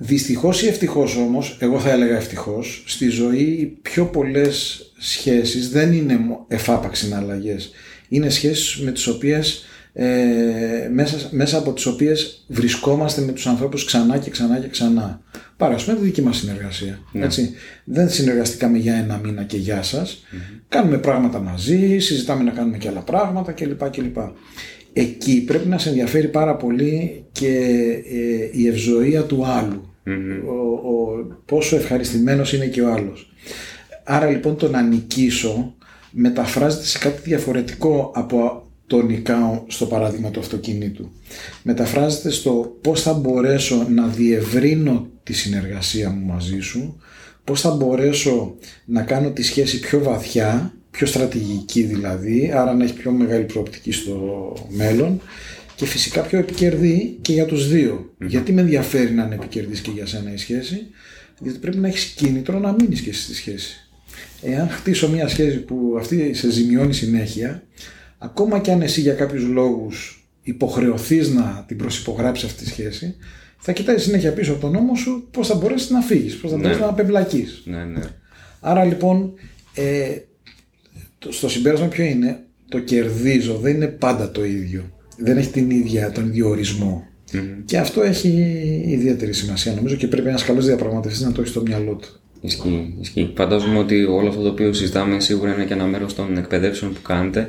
Δυστυχώς ή ευτυχώς όμως, εγώ θα έλεγα ευτυχώς, στη ζωή οι πιο πολλές σχέσεις δεν είναι εφάπαξ συναλλαγές. Είναι σχέσεις με τις οποίες, ε, μέσα, μέσα από τις οποίες βρισκόμαστε με τους ανθρώπους ξανά και ξανά και ξανά. Πάρα πούμε τη δική μας συνεργασία. Ναι. Έτσι. Δεν συνεργαστήκαμε για ένα μήνα και γεια σας. Κάνουμε πράγματα μαζί, συζητάμε να κάνουμε και άλλα πράγματα κλπ. κλπ. Εκεί πρέπει να σε ενδιαφέρει πάρα πολύ και ε, η ευζοία του άλλου ο, ο, πόσο ευχαριστημένος είναι και ο άλλος. Άρα λοιπόν το να νικήσω μεταφράζεται σε κάτι διαφορετικό από το νικάω στο παράδειγμα του αυτοκινήτου. Μεταφράζεται στο πώς θα μπορέσω να διευρύνω τη συνεργασία μου μαζί σου, πώς θα μπορέσω να κάνω τη σχέση πιο βαθιά, πιο στρατηγική δηλαδή, άρα να έχει πιο μεγάλη προοπτική στο μέλλον και φυσικά πιο επικερδή και για τους δυο Γιατί με ενδιαφέρει να είναι επικερδής και για σένα η σχέση, γιατί πρέπει να έχεις κίνητρο να μείνεις και στη σχέση. Εάν χτίσω μια σχέση που αυτή σε ζημιώνει συνέχεια, ακόμα και αν εσύ για κάποιους λόγους υποχρεωθείς να την προσυπογράψεις αυτή τη σχέση, θα κοιτάζει συνέχεια πίσω από τον νόμο σου πώς θα μπορέσεις να φύγεις, πώς θα ναι. μπορέσεις να απεμπλακείς. Ναι, ναι. Άρα λοιπόν, ε, το, στο συμπέρασμα ποιο είναι, το κερδίζω δεν είναι πάντα το ίδιο. Δεν έχει την ίδια, τον ίδιο Και αυτό έχει ιδιαίτερη σημασία νομίζω και πρέπει ένας καλός διαπραγματευτής να το έχει στο μυαλό του. Ισχύει, ισχύει. Φαντάζομαι ότι όλο αυτό το οποίο συζητάμε σίγουρα είναι και ένα μέρος των εκπαιδεύσεων που κάνετε.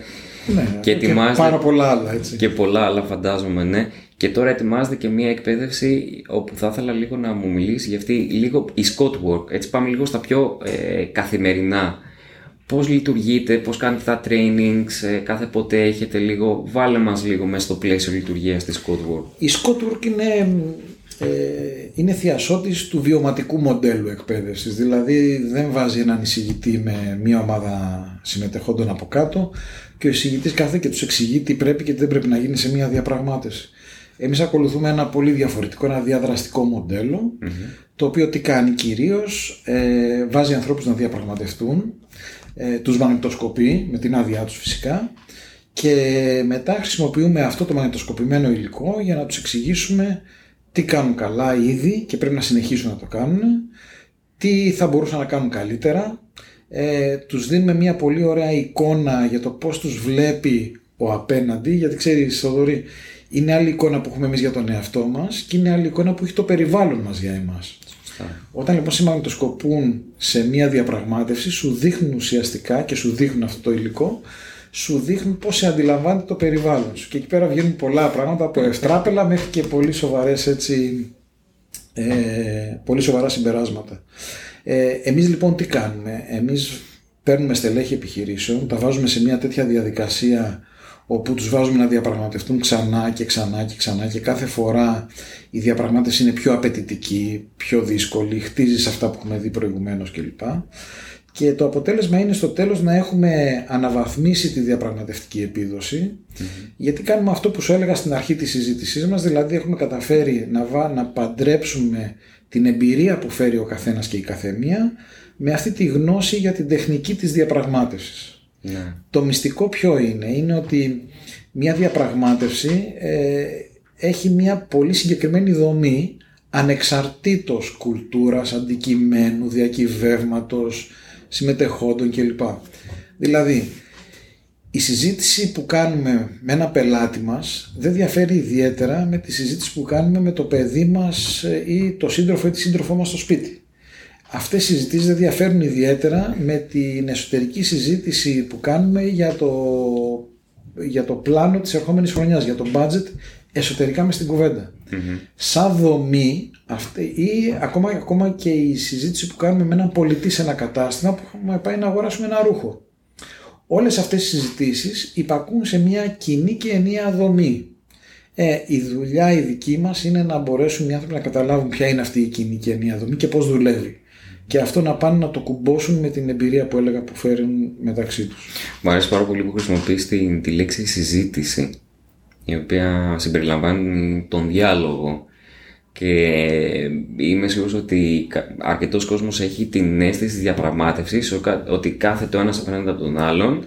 Ναι, και, και πάρα πολλά άλλα έτσι. Και πολλά άλλα φαντάζομαι, ναι. Και τώρα ετοιμάζεται και μια εκπαίδευση όπου θα ήθελα λίγο να μου μιλήσεις για αυτή λίγο η Scott Work. Έτσι πάμε λίγο στα πιο ε, καθημερινά. Πώς λειτουργείτε, πώς κάνετε τα trainings, ε, κάθε πότε έχετε λίγο, βάλε μας λίγο μέσα στο πλαίσιο λειτουργίας της Scott Work. Η Scott Work είναι, ε, είναι θειασότης του βιωματικού μοντέλου εκπαίδευσης. Δηλαδή δεν βάζει έναν εισηγητή με μια ομάδα συμμετεχόντων από κάτω και ο εισηγητής κάθε και τους εξηγεί τι πρέπει και τι δεν πρέπει να γίνει σε μια διαπραγμάτευση. Εμείς ακολουθούμε ένα πολύ διαφορετικό, ένα διαδραστικό το οποίο τι κάνει κυρίως, ε, βάζει ανθρώπους να διαπραγματευτούν, ε, τους μαγνητοσκοπεί με την άδειά τους φυσικά και μετά χρησιμοποιούμε αυτό το μαγνητοσκοπημένο υλικό για να τους εξηγήσουμε τι κάνουν καλά ήδη και πρέπει να συνεχίσουν να το κάνουν, τι θα μπορούσαν να κάνουν καλύτερα, ε, τους δίνουμε μια πολύ ωραία εικόνα για το πώς τους βλέπει ο απέναντι, γιατί ξέρεις Θοδωρή, είναι άλλη εικόνα που έχουμε εμείς για τον εαυτό μας και είναι άλλη εικόνα που έχει το περιβάλλον μας για εμάς. Όταν λοιπόν σημαντοσκοπούν σε μία διαπραγμάτευση, σου δείχνουν ουσιαστικά και σου δείχνουν αυτό το υλικό, σου δείχνουν πώς σε αντιλαμβάνεται το περιβάλλον σου. Και εκεί πέρα βγαίνουν πολλά πράγματα από ευτράπελα μέχρι και πολύ σοβαρές έτσι. Ε, πολύ σοβαρά συμπεράσματα. Ε, εμείς λοιπόν τι κάνουμε, εμείς παίρνουμε στελέχη επιχειρήσεων, τα βάζουμε σε μια τέτοια διαδικασία όπου τους βάζουμε να διαπραγματευτούν ξανά και ξανά και ξανά και κάθε φορά η διαπραγμάτευση είναι πιο απαιτητική, πιο δύσκολη, χτίζεις αυτά που έχουμε δει προηγουμένως κλπ. Και το αποτέλεσμα είναι στο τέλος να έχουμε αναβαθμίσει τη διαπραγματευτική γιατί κάνουμε αυτό που σου έλεγα στην αρχή της συζήτησής μας, δηλαδή έχουμε καταφέρει να, βα, να παντρέψουμε την εμπειρία που φέρει ο καθένας και η καθεμία με αυτή τη γνώση για την τεχνική της διαπραγμάτευσης. Ναι. Το μυστικό ποιο είναι, είναι ότι μια διαπραγμάτευση ε, έχει μια πολύ συγκεκριμένη δομή ανεξαρτήτως κουλτούρας, αντικειμένου, διακυβεύματος, συμμετεχόντων κλπ. Δηλαδή, η συζήτηση που κάνουμε με ένα πελάτη μας δεν διαφέρει ιδιαίτερα με τη συζήτηση που κάνουμε με το παιδί μας ε, ή το σύντροφο ή τη σύντροφό μας στο σπίτι αυτές οι συζητήσεις δεν διαφέρουν ιδιαίτερα με την εσωτερική συζήτηση που κάνουμε για το, για το πλάνο της ερχόμενης χρονιάς, για το budget εσωτερικά μες στην κουβέντα. Mm-hmm. Σαν δομή αυτή, ή ακόμα, ακόμα και η συζήτηση που κάνουμε με έναν πολιτή σε ένα κατάστημα που έχουμε πάει να αγοράσουμε ένα ρούχο. Όλες αυτές οι συζητήσεις υπακούν σε μια κοινή και ενιαία δομή. Ε, η δουλειά η δική μας είναι να μπορέσουν οι άνθρωποι να καταλάβουν ποια είναι αυτή η κοινή και ενιαία δομή και πώς δουλεύει και αυτό να πάνε να το κουμπώσουν με την εμπειρία που έλεγα που φέρουν μεταξύ τους. Μου αρέσει πάρα πολύ που χρησιμοποιείς τη, τη λέξη συζήτηση η οποία συμπεριλαμβάνει τον διάλογο και είμαι σίγουρος ότι αρκετός κόσμος έχει την αίσθηση της διαπραγμάτευσης ότι κάθεται ο ένας απέναντι από τον άλλον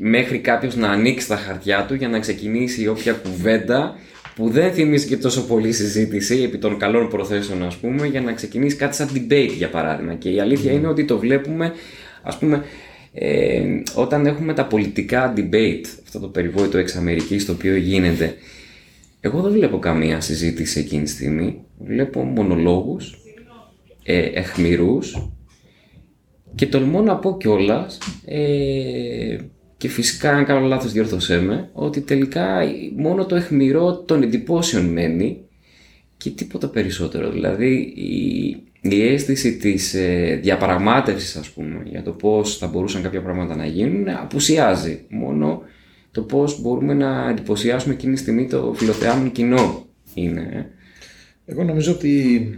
μέχρι κάποιος να ανοίξει τα χαρτιά του για να ξεκινήσει όποια κουβέντα που δεν θυμίζει και τόσο πολύ συζήτηση επί των καλών προθέσεων ας πούμε για να ξεκινήσει κάτι σαν debate για παράδειγμα. Και η αλήθεια είναι ότι το βλέπουμε ας πούμε ε, όταν έχουμε τα πολιτικά debate αυτό το περιβόητο εξ Αμερικής το οποίο γίνεται εγώ δεν βλέπω καμία συζήτηση εκείνη τη στιγμή. Βλέπω μονολόγους ε, εχμηρούς. Και τολμώ να πω κιόλας ε, και φυσικά, αν κάνω λάθος διόρθωσέ με, ότι τελικά μόνο το εχμηρό των εντυπώσεων μένει και τίποτα περισσότερο. Δηλαδή η, η αίσθηση της ε, διαπραγμάτευσης ας πούμε για το πώς θα μπορούσαν κάποια πράγματα να γίνουν απουσιάζει. Μόνο το πώς μπορούμε να εντυπωσιάσουμε εκείνη τη στιγμή το φιλοθεάμενο κοινό είναι. Ε. Εγώ νομίζω ότι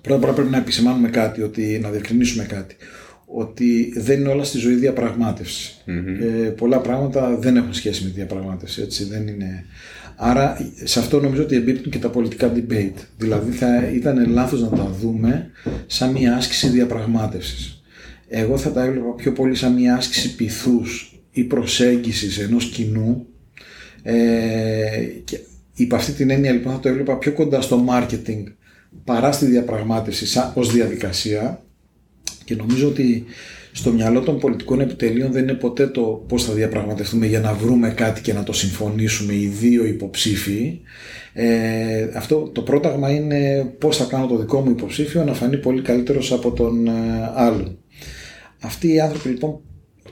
πρώτα πρέπει να επισημάνουμε κάτι, ότι, να διευκρινίσουμε κάτι ότι δεν είναι όλα στη ζωή Ε, πολλά πράγματα δεν έχουν σχέση με τη διαπραγμάτευση, έτσι, δεν είναι... Άρα σε αυτό νομίζω ότι εμπίπτουν και τα πολιτικά debate. Δηλαδή θα ήταν λάθος να τα δούμε σαν μια άσκηση διαπραγμάτευσης. Εγώ θα τα έβλεπα πιο πολύ σαν μια άσκηση πυθούς ή προσέγγισης ενός κοινού. Ε, και υπ' αυτή την έννοια λοιπόν θα το έβλεπα πιο κοντά στο marketing παρά στη διαπραγμάτευση σαν, ως διαδικασία και νομίζω ότι στο μυαλό των πολιτικών επιτελείων δεν είναι ποτέ το πώς θα διαπραγματευτούμε για να βρούμε κάτι και να το συμφωνήσουμε οι δύο υποψήφοι. Ε, αυτό το πρόταγμα είναι πώς θα κάνω το δικό μου υποψήφιο να φανεί πολύ καλύτερος από τον ε, άλλον. Αυτοί οι άνθρωποι λοιπόν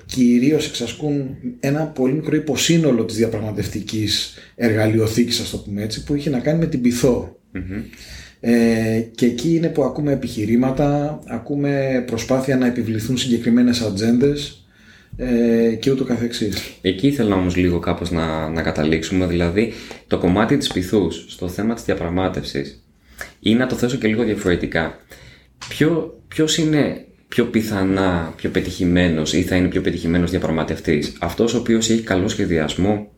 κυρίως εξασκούν ένα πολύ μικρό υποσύνολο της διαπραγματευτικής εργαλειοθήκης, ας το πούμε έτσι, που είχε να κάνει με την πυθό. Ε, και εκεί είναι που ακούμε επιχειρήματα, ακούμε προσπάθεια να επιβληθούν συγκεκριμένες ατζέντες ε, και ούτω καθεξής. Εκεί ήθελα όμως λίγο κάπως να, να καταλήξουμε, δηλαδή το κομμάτι της πυθούς στο θέμα της διαπραγμάτευσης ή να το θέσω και λίγο διαφορετικά. Ποιο, ποιος είναι πιο πιθανά πιο πετυχημένος ή θα είναι πιο πετυχημένος διαπραγματευτής, αυτός ο οποίος έχει καλό σχεδιασμό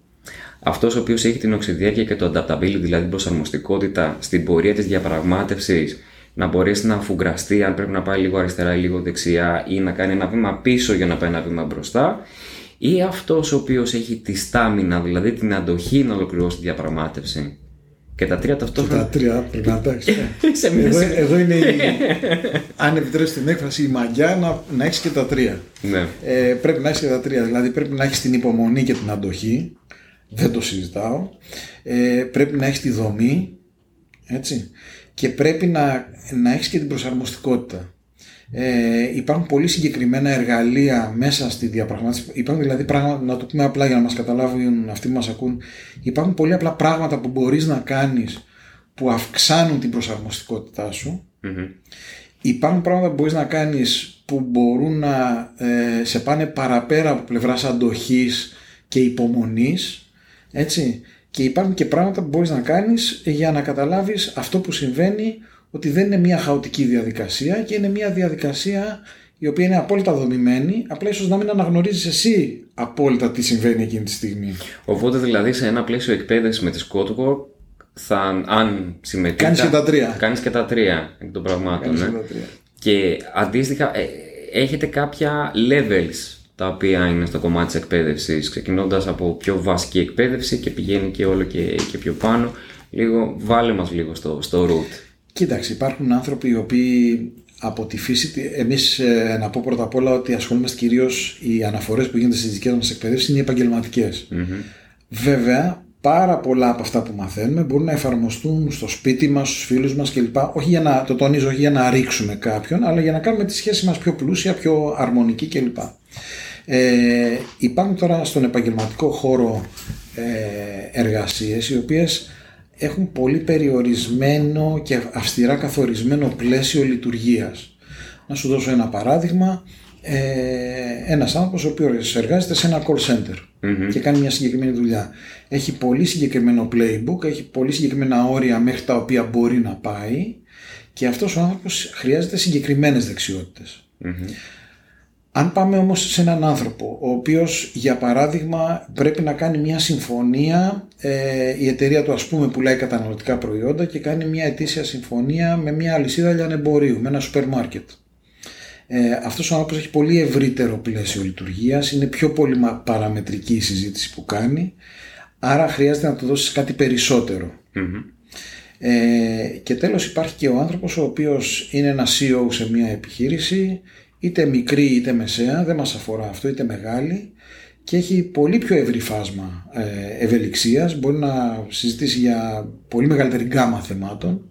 αυτός ο οποίος έχει την οξυδιάρκεια και το adaptability, δηλαδή την προσαρμοστικότητα στην πορεία της διαπραγμάτευσης, να μπορέσει να αφουγκραστεί αν πρέπει να πάει λίγο αριστερά ή λίγο δεξιά ή να κάνει ένα βήμα πίσω για να πάει ένα βήμα μπροστά, ή αυτός ο οποίος έχει τη στάμινα, δηλαδή την αντοχή να ολοκληρώσει τη διαπραγμάτευση. Και τα τρία ταυτόχρονα. Και τα τρία πρέπει να εντάξει. εδώ, εδώ είναι η. αν επιτρέψεις την έκφραση, η μαγιά να, να έχεις και τα τρία. Ναι. Ε, πρέπει να έχεις και τα τρία. Δηλαδή πρέπει να έχεις την υπομονή και την αντοχή δεν το συζητάω. Ε, πρέπει να έχεις τη δομή, έτσι, και πρέπει να, να έχεις και την προσαρμοστικότητα. Ε, υπάρχουν πολύ συγκεκριμένα εργαλεία μέσα στη διαπραγμάτευση. Υπάρχουν δηλαδή πράγματα, να το πούμε απλά για να μας καταλάβουν αυτοί που μας ακούν, υπάρχουν πολύ απλά πράγματα που μπορείς να κάνεις που αυξάνουν την προσαρμοστικότητά σου. Υπάρχουν πράγματα που μπορείς να κάνεις που μπορούν να ε, σε πάνε παραπέρα από πλευράς αντοχής και υπομονής έτσι. Και υπάρχουν και πράγματα που μπορείς να κάνεις για να καταλάβεις αυτό που συμβαίνει ότι δεν είναι μια χαοτική διαδικασία και είναι μια διαδικασία η οποία είναι απόλυτα δομημένη, απλά ίσως να μην αναγνωρίζεις εσύ απόλυτα τι συμβαίνει εκείνη τη στιγμή. Οπότε δηλαδή σε ένα πλαίσιο εκπαίδευσης με τη Scotwork θα, αν συμμετείχα... Κάνεις και τα τρία. Κάνεις και τα τρία εκ των πραγμάτων. Ναι. Και αντίστοιχα ε, έχετε κάποια levels τα οποία είναι στο κομμάτι της εκπαίδευσης, ξεκινώντας από πιο βασική εκπαίδευση και πηγαίνει και όλο και, και πιο πάνω. Λίγο, βάλε μας λίγο στο, στο root. Κοίταξε, υπάρχουν άνθρωποι οι οποίοι από τη φύση, εμείς ε, να πω πρώτα απ' όλα ότι ασχολούμαστε κυρίως οι αναφορές που γίνονται στις δικές μας εκπαιδεύσεις είναι επαγγελματικές. Mm-hmm. Βέβαια, πάρα πολλά από αυτά που μαθαίνουμε μπορούν να εφαρμοστούν στο σπίτι μας, στους φίλους μας κλπ. Όχι για να, το τονίζω, όχι για να ρίξουμε κάποιον, αλλά για να κάνουμε τη σχέση μας πιο πλούσια, πιο αρμονική κλπ. Ε, υπάρχουν τώρα στον επαγγελματικό χώρο ε, εργασίες οι οποίες έχουν πολύ περιορισμένο και αυστηρά καθορισμένο πλαίσιο λειτουργίας. Να σου δώσω ένα παράδειγμα. Ε, ένας άνθρωπος ο οποίος εργάζεται σε ένα call center και κάνει μια συγκεκριμένη δουλειά. Έχει πολύ συγκεκριμένο playbook, έχει πολύ συγκεκριμένα όρια μέχρι τα οποία μπορεί να πάει και αυτός ο άνθρωπος χρειάζεται συγκεκριμένες αν πάμε όμως σε έναν άνθρωπο ο οποίος για παράδειγμα πρέπει να κάνει μια συμφωνία ε, η εταιρεία του ας πούμε πουλάει καταναλωτικά προϊόντα και κάνει μια ετήσια συμφωνία με μια αλυσίδα λιανεμπορίου, με ένα σούπερ μάρκετ. Ε, αυτός ο άνθρωπος έχει πολύ ευρύτερο πλαίσιο λειτουργίας, είναι πιο πολύ παραμετρική η συζήτηση που κάνει άρα χρειάζεται να του δώσεις κάτι Ε, και τέλος υπάρχει και ο άνθρωπος ο οποίος είναι ένα CEO σε μια επιχείρηση είτε μικρή είτε μεσαία, δεν μας αφορά αυτό, είτε μεγάλη και έχει πολύ πιο ευρύ φάσμα ε, ευελιξίας, μπορεί να συζητήσει για πολύ μεγαλύτερη γκάμα θεμάτων,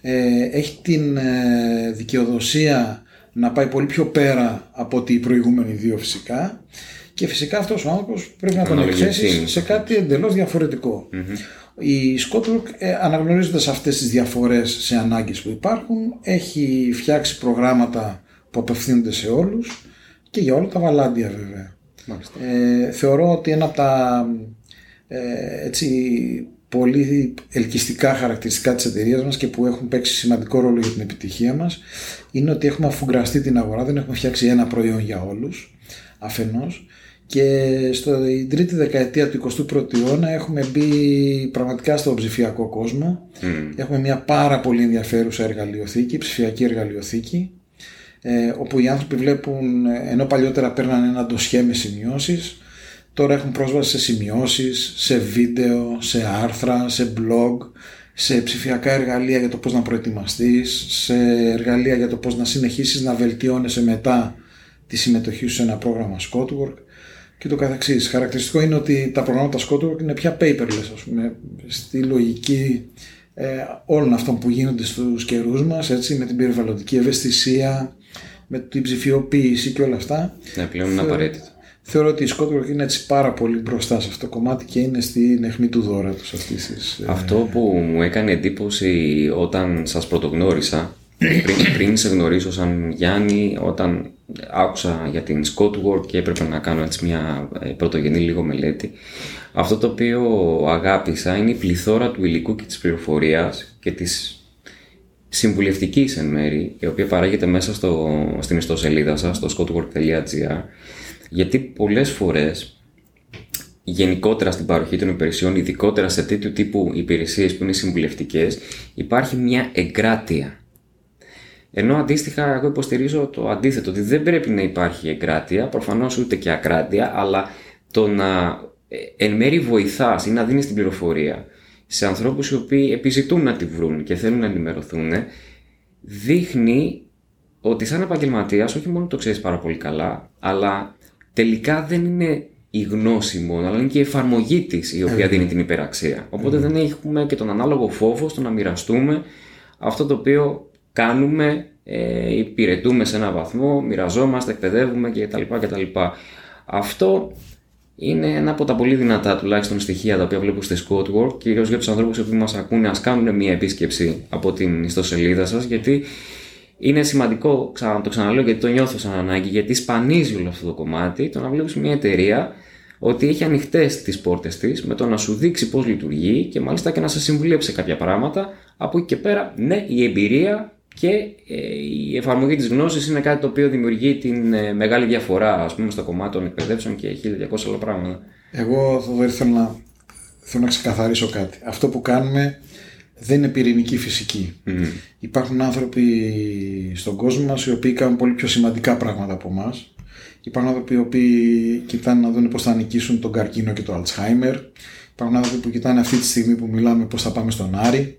ε, έχει την ε, δικαιοδοσία να πάει πολύ πιο πέρα από ότι οι προηγούμενοι δύο φυσικά. Και φυσικά αυτός ο άνθρωπος πρέπει να τον εκθέσει σε κάτι εντελώς Η Scotlook αναγνωρίζοντας αυτές τις διαφορές σε ανάγκες που υπάρχουν έχει φτιάξει προγράμματα που απευθύνονται σε όλους και για όλα τα βαλάντια βέβαια. Ε, θεωρώ ότι ένα από τα ε, έτσι, πολύ ελκυστικά χαρακτηριστικά της εταιρείας μας και που έχουν παίξει σημαντικό ρόλο για την επιτυχία μας είναι ότι έχουμε αφουγκραστεί την αγορά, δεν έχουμε φτιάξει ένα προϊόν για όλους αφενός και στην τρίτη δεκαετία του 21ου αιώνα έχουμε μπει πραγματικά στο ψηφιακό κόσμο. Έχουμε μια πάρα πολύ ενδιαφέρουσα εργαλειοθήκη, ψηφιακή εργαλειοθήκη ε, όπου οι άνθρωποι βλέπουν, ενώ παλιότερα παίρναν ένα ντοσιέ με σημειώσεις, τώρα έχουν πρόσβαση σε σημειώσεις, σε βίντεο, σε άρθρα, σε blog, σε ψηφιακά εργαλεία για το πώς να προετοιμαστείς, σε εργαλεία για το πώς να συνεχίσεις να βελτιώνεσαι μετά τη συμμετοχή σου σε ένα πρόγραμμα Scotwork και το καθεξής. Χαρακτηριστικό είναι ότι τα προγράμματα Scotwork είναι πια paperless, ας πούμε, στη λογική ε, όλων αυτών που γίνονται στους καιρούς μας, έτσι, με την περιβαλλοντική ευαισθησία, με την ψηφιοποίηση και όλα αυτά. Ναι, πλέον είναι απαραίτητο. Θεωρώ ότι η Scotwork είναι έτσι πάρα πολύ μπροστά σε αυτό το κομμάτι και είναι στην αιχμή του δώρα τους αυτής της... Ε, αυτό που μου έκανε εντύπωση όταν σας πρωτογνώρισα, πριν, πριν σε γνωρίσω σαν Γιάννη, όταν άκουσα για την Scotwork και έπρεπε να κάνω έτσι μια ε, πρωτογενή λίγο μελέτη, αυτό το οποίο αγάπησα είναι η πληθώρα του υλικού και της πληροφορίας και της συμβουλευτικής εν μέρη, η οποία παράγεται μέσα στο, στην ιστοσελίδα σας, στο scotwork.gr, γιατί πολλές φορές γενικότερα στην παροχή των υπηρεσιών, ειδικότερα σε τέτοιου τύπου υπηρεσίες που είναι συμβουλευτικές, υπάρχει μια εγκράτεια. Ενώ αντίστοιχα εγώ υποστηρίζω το αντίθετο, ότι δεν πρέπει να υπάρχει εγκράτεια, προφανώς ούτε και ακράτεια, αλλά το να ε, εν μέρει βοηθάς ή να δίνεις την πληροφορία σε ανθρώπους οι οποίοι επιζητούν να τη βρουν και θέλουν να ενημερωθούν, δείχνει ότι σαν επαγγελματίας όχι μόνο το ξέρεις πάρα πολύ καλά, αλλά τελικά δεν είναι η γνώση μόνο, αλλά είναι και η εφαρμογή της η οποία ε, δίνει την υπεραξία. Οπότε δεν έχουμε και τον ανάλογο φόβο στο να μοιραστούμε αυτό το οποίο κάνουμε, ε, υπηρετούμε σε ένα βαθμό, μοιραζόμαστε, εκπαιδεύουμε κτλ. Αυτό είναι ένα από τα πολύ δυνατά τουλάχιστον στοιχεία τα οποία βλέπω στη Scotwork, κυρίως για τους ανθρώπους που μας ακούνε, ας κάνουν μια επίσκεψη από την ιστοσελίδα σας, γιατί είναι σημαντικό, ξανά, το ξαναλέω γιατί το νιώθω σαν ανάγκη, γιατί σπανίζει όλο αυτό το κομμάτι, το να βλέπεις μια εταιρεία ότι έχει ανοιχτές τις πόρτες της με το να σου δείξει πώς λειτουργεί και μάλιστα και να σε συμβουλέψει κάποια πράγματα. Από εκεί και πέρα, ναι, η εμπειρία και ε, η εφαρμογή της γνώσης είναι κάτι το οποίο δημιουργεί την ε, μεγάλη διαφορά, ας πούμε, στο κομμάτι των εκπαιδεύσεων και 1200 άλλα πράγματα. Εγώ θα θέλω να, θέλω να ξεκαθαρίσω κάτι. Αυτό που κάνουμε δεν είναι πυρηνική φυσική. Υπάρχουν άνθρωποι στον κόσμο μας οι οποίοι κάνουν πολύ πιο σημαντικά πράγματα από εμάς. Υπάρχουν άνθρωποι οι οποίοι κοιτάνε να δουν πώς θα νικήσουν τον καρκίνο και το Αλτσχάιμερ. Υπάρχουν άνθρωποι που κοιτάνε αυτή τη στιγμή που μιλάμε πώς θα πάμε στον Άρη.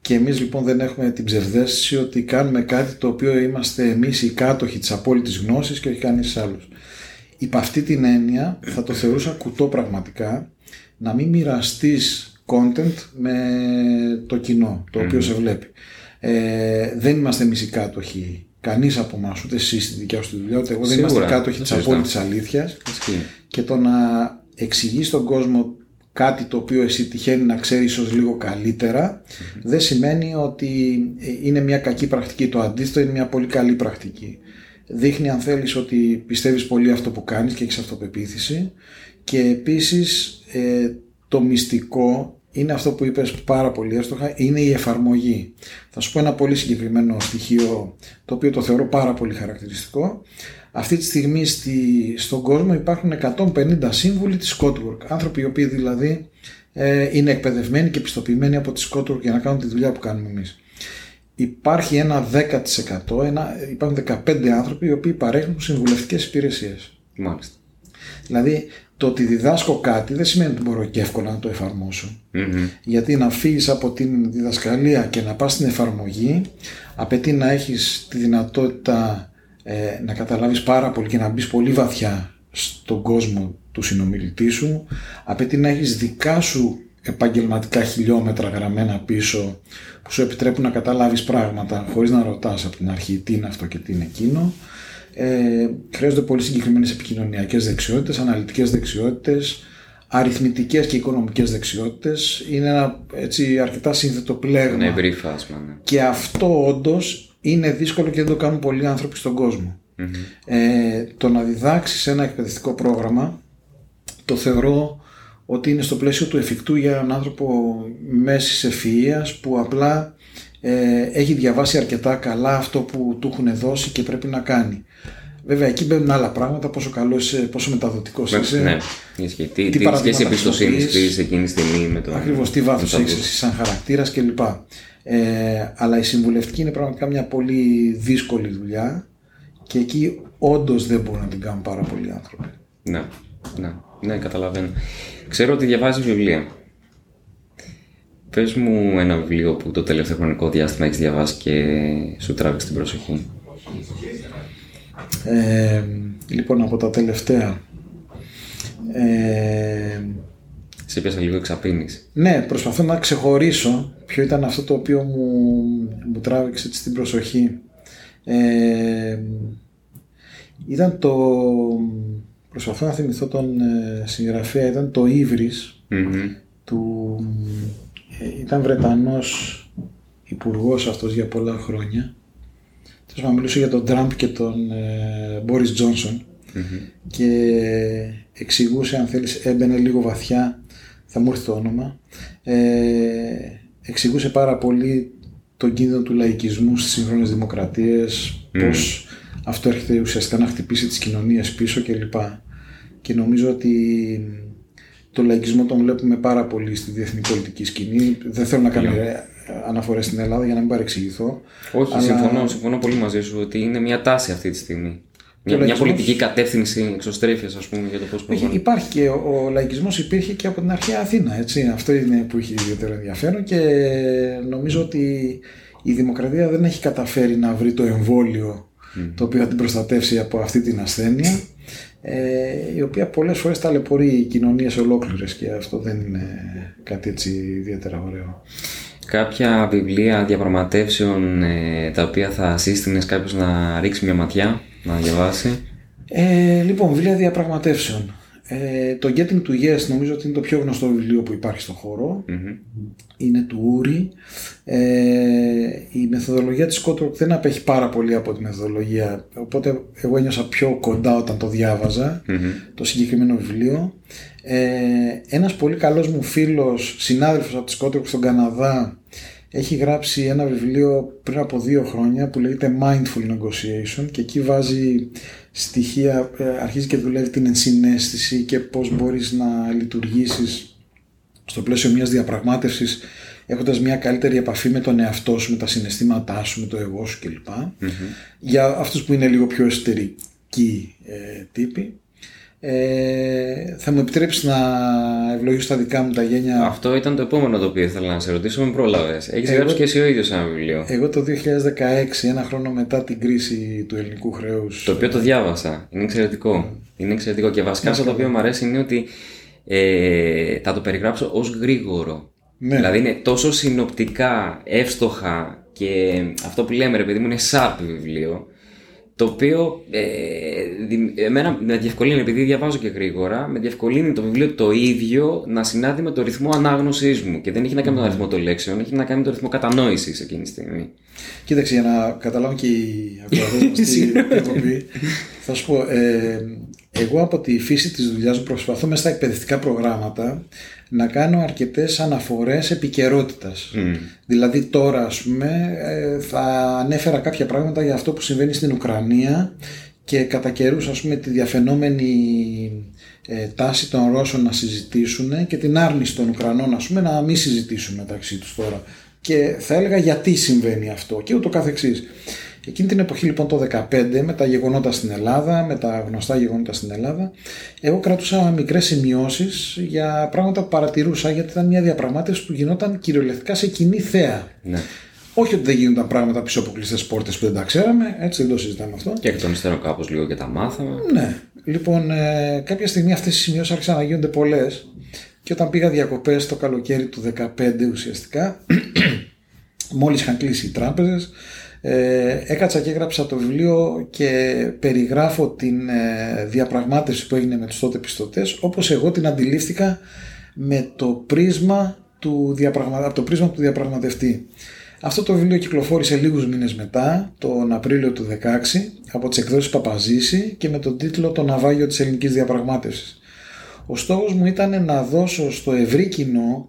Και εμείς λοιπόν δεν έχουμε την ψευδέστηση ότι κάνουμε κάτι το οποίο είμαστε εμείς οι κάτοχοι της απόλυτης γνώσης και όχι κανείς άλλος. Υπ' αυτή την έννοια θα το θεωρούσα κουτό πραγματικά να μην μοιραστείς content με το κοινό το οποίο σε βλέπει. Ε, δεν είμαστε εμείς οι κάτοχοι κανείς από εμάς, ούτε εσείς στη δικιά σου δουλειά, ούτε εγώ δεν είμαστε κάτοχοι της απόλυτης αλήθειας. Και το να εξηγείς στον κόσμο κάτι το οποίο εσύ τυχαίνει να ξέρεις ίσω λίγο δεν σημαίνει ότι είναι μια κακή πρακτική. Το αντίθετο είναι μια πολύ καλή πρακτική. Δείχνει αν θέλεις ότι πιστεύεις πολύ αυτό που κάνεις και έχεις αυτοπεποίθηση και επίσης ε, το μυστικό είναι αυτό που είπες πάρα πολύ έστοχα, είναι η εφαρμογή. Θα σου πω ένα πολύ συγκεκριμένο στοιχείο, το οποίο το θεωρώ πάρα πολύ χαρακτηριστικό. Αυτή τη στιγμή στη, στον κόσμο υπάρχουν 150 σύμβουλοι της Scotwork, άνθρωποι οι οποίοι δηλαδή ε, είναι εκπαιδευμένοι και πιστοποιημένοι από τη Scotwork για να κάνουν τη δουλειά που κάνουμε εμείς. Υπάρχει ένα 10%, ένα, υπάρχουν 15 άνθρωποι οι οποίοι παρέχουν συμβουλευτικές υπηρεσίες. Μάλιστα. Δηλαδή το ότι διδάσκω κάτι δεν σημαίνει ότι μπορώ και εύκολα να το εφαρμοσω Γιατί να φύγεις από την διδασκαλία και να πας στην εφαρμογή απαιτεί να έχεις τη δυνατότητα ε, να καταλάβεις πάρα πολύ και να μπεις πολύ βαθιά στον κόσμο του συνομιλητή σου. Απαιτεί να έχεις δικά σου επαγγελματικά χιλιόμετρα γραμμένα πίσω που σου επιτρέπουν να καταλάβεις πράγματα χωρίς να ρωτάς από την αρχή τι είναι αυτό και τι είναι εκείνο ε, χρειάζονται πολύ συγκεκριμένες επικοινωνιακές δεξιότητες, αναλυτικές δεξιότητες, αριθμητικές και οικονομικές δεξιότητες. Είναι ένα έτσι, αρκετά σύνθετο πλέγμα. Ναι, ευρύ φάσμα. Ναι. Και αυτό όντως είναι δύσκολο και δεν το κάνουν πολλοί άνθρωποι στον κόσμο. Ε, το να διδάξεις ένα εκπαιδευτικό πρόγραμμα το θεωρώ ότι είναι στο πλαίσιο του εφικτού για έναν άνθρωπο μέσης ευφυΐας που απλά ε, έχει διαβάσει αρκετά καλά αυτό που του έχουν δώσει και πρέπει να κάνει. Βέβαια, εκεί μπαίνουν άλλα πράγματα, πόσο καλός είσαι, πόσο μεταδοτικός είσαι. Ναι, ισχύει. Τι, τι, τι σχέση εμπιστοσύνης κρίνει εκείνη τη στιγμή με τον. Ακριβώς, τι βάθος έχεις σαν χαρακτήρας κλπ. Ε, αλλά η συμβουλευτική είναι πραγματικά μια πολύ δύσκολη δουλειά και εκεί όντως δεν μπορούν να την κάνουν πάρα πολλοί άνθρωποι. Ναι, ναι. Ναι, καταλαβαίνω. Ξέρω ότι διαβάζεις βιβλία. Πες μου ένα βιβλίο που το τελευταίο χρονικό διάστημα έχεις διαβάσει και σου τράβηξε την προσοχή. Ε, λοιπόν, από τα τελευταία. Ε, Σε πιάσα λίγο εξαπίνης. Ναι, προσπαθώ να ξεχωρίσω ποιο ήταν αυτό το οποίο μου, μου τράβηξε την προσοχή. Ε, ήταν το... Προσπαθώ να θυμηθώ τον ε, συγγραφέα, ήταν το ιβρις του... Ε, ήταν Βρετανός υπουργός αυτός για πολλά χρόνια. Τέλος μιλούσε για τον Τραμπ και τον ε, Μπόρις Τζόνσον και εξηγούσε αν θέλεις έμπαινε λίγο βαθιά θα μου έρθει το όνομα ε, εξηγούσε πάρα πολύ τον κίνδυνο του λαϊκισμού στις σύγχρονες δημοκρατίες mm. πως αυτό έρχεται ουσιαστικά να χτυπήσει τις κοινωνίες πίσω κλπ. Και νομίζω ότι το λαϊκισμό τον βλέπουμε πάρα πολύ στη διεθνή πολιτική σκηνή. Δεν θέλω να κάνω yeah. αναφορές στην Ελλάδα για να μην παρεξηγηθώ. Όχι, αλλά... συμφωνώ, συμφωνώ πολύ μαζί σου ότι είναι μια τάση αυτή τη στιγμή. Μια, μια πολιτική κατεύθυνση εξωστρέφειας, ας πούμε, για το πώς προχωράει. Υπάρχει και ο, ο λαϊκισμός υπήρχε και από την αρχαία Αθήνα. Έτσι. Αυτό είναι που έχει ιδιαίτερο ενδιαφέρον και νομίζω ότι η δημοκρατία δεν έχει καταφέρει να βρει το εμβόλιο το οποίο θα την προστατεύσει από αυτή την ασθένεια ε, η οποία πολλές φορές ταλαιπωρεί κοινωνίες ολόκληρες και αυτό δεν είναι κάτι έτσι ιδιαίτερα ωραίο. Κάποια βιβλία διαπραγματεύσεων ε, τα οποία θα σύστηνες κάποιος να ρίξει μια ματιά, να διαβάσει. Ε, λοιπόν, βιβλία διαπραγματεύσεων. Ε, το Getting to Yes νομίζω ότι είναι το πιο γνωστό βιβλίο που υπάρχει στον χωρο Είναι του Ury. Ε, η μεθοδολογία της Scotwork δεν απέχει πάρα πολύ από τη μεθοδολογία, οπότε εγώ ένιωσα πιο κοντά όταν το διαβαζα το συγκεκριμένο βιβλίο. Ε, ένας πολύ καλός μου φίλος, συνάδελφος από τη Scotwork στον Καναδά, έχει γράψει ένα βιβλίο πριν από δύο χρόνια που λέγεται Mindful Negotiation και εκεί βάζει στοιχεία, ε, αρχίζει και δουλεύει την ενσυναίσθηση και πώς μπορείς να λειτουργήσεις στο πλαίσιο μιας διαπραγμάτευσης έχοντας μια καλύτερη επαφή με τον εαυτό σου, με τα συναισθήματά σου, με το εγώ σου κλπ. Για αυτούς που είναι λίγο πιο εσωτερικοί ε, τύποι. Ε, θα μου επιτρέψεις να ευλογήσω τα δικά μου τα γένια; Αυτό ήταν το επόμενο το οποίο ήθελα να σε ρωτήσω. Με πρόλαβες. Έχεις γράψει και εσύ ο ίδιος ένα βιβλίο. Εγώ το 2016, ένα χρόνο μετά την κρίση του ελληνικού χρέους. Το οποίο το διάβασα. Είναι εξαιρετικό. Είναι εξαιρετικό. Και βασικά αυτό το οποίο μου αρέσει είναι ότι ε, θα το περιγράψω ως γρήγορο. Ναι. Δηλαδή είναι τόσο συνοπτικά, εύστοχα και αυτό που λέμε ρε παιδί μου είναι sharp βιβλίο το οποίο ε, εμένα με διευκολύνει, επειδή διαβάζω και γρήγορα, με διευκολύνει το βιβλίο το ίδιο να συνάδει με το ρυθμό ανάγνωσής μου. Και δεν έχει να κάνει με τον αριθμό των λέξεων, έχει να κάνει με το ρυθμό κατανόησης εκείνη τη στιγμή. Κοίταξε, για να καταλάβουν και οι ακροατές μας τι εκπομπή, θα σου πω. Ε, εγώ από τη φύση της δουλειάς μου προσπαθώ μέσα στα εκπαιδευτικά προγράμματα να κάνω αρκετές αναφορές επικαιρότητας. Δηλαδή τώρα ας πούμε ε, θα ανέφερα κάποια πράγματα για αυτό που συμβαίνει στην Ουκρανία και κατά καιρούς ας πούμε τη διαφαινόμενη ε, τάση των Ρώσων να συζητήσουν και την άρνηση των Ουκρανών ας πούμε να μην συζητήσουν μεταξύ τους τώρα και θα έλεγα γιατί συμβαίνει αυτό και ούτω καθεξής. Εκείνη την εποχή λοιπόν το 2015 με τα γεγονότα στην Ελλάδα, με τα γνωστά γεγονότα στην Ελλάδα, εγώ κρατούσα μικρές σημειώσεις για πράγματα που παρατηρούσα γιατί ήταν μια διαπραγμάτευση που γινόταν κυριολεκτικά σε κοινή θέα. Ναι. Όχι ότι δεν γίνονταν πράγματα πίσω από κλειστές πόρτες που δεν τα ξέραμε, έτσι δεν το συζητάμε αυτό. Και εκ των υστέρων κάπως λίγο και τα μάθαμε. Ναι. Λοιπόν, ε, κάποια στιγμή αυτές οι σημειώσεις άρχισαν να γίνονται πολλές. Και όταν πήγα διακοπές το καλοκαίρι του 2015 ουσιαστικά, μόλις είχαν κλείσει οι τράπεζες, ε, έκατσα και έγραψα το βιβλίο και περιγράφω την ε, διαπραγμάτευση που έγινε με τους τότε πιστωτές όπως εγώ την αντιλήφθηκα με το πρίσμα του, διαπραγμα... το πρίσμα του διαπραγματευτή. Αυτό το βιβλίο κυκλοφόρησε λίγους μήνες μετά, τον Απρίλιο του 2016, από τις εκδόσεις Παπαζήση και με τον τίτλο «Το ναυάγιο της ελληνικής διαπραγμάτευσης». Ο στόχος μου ήταν να δώσω στο ευρύ κοινό,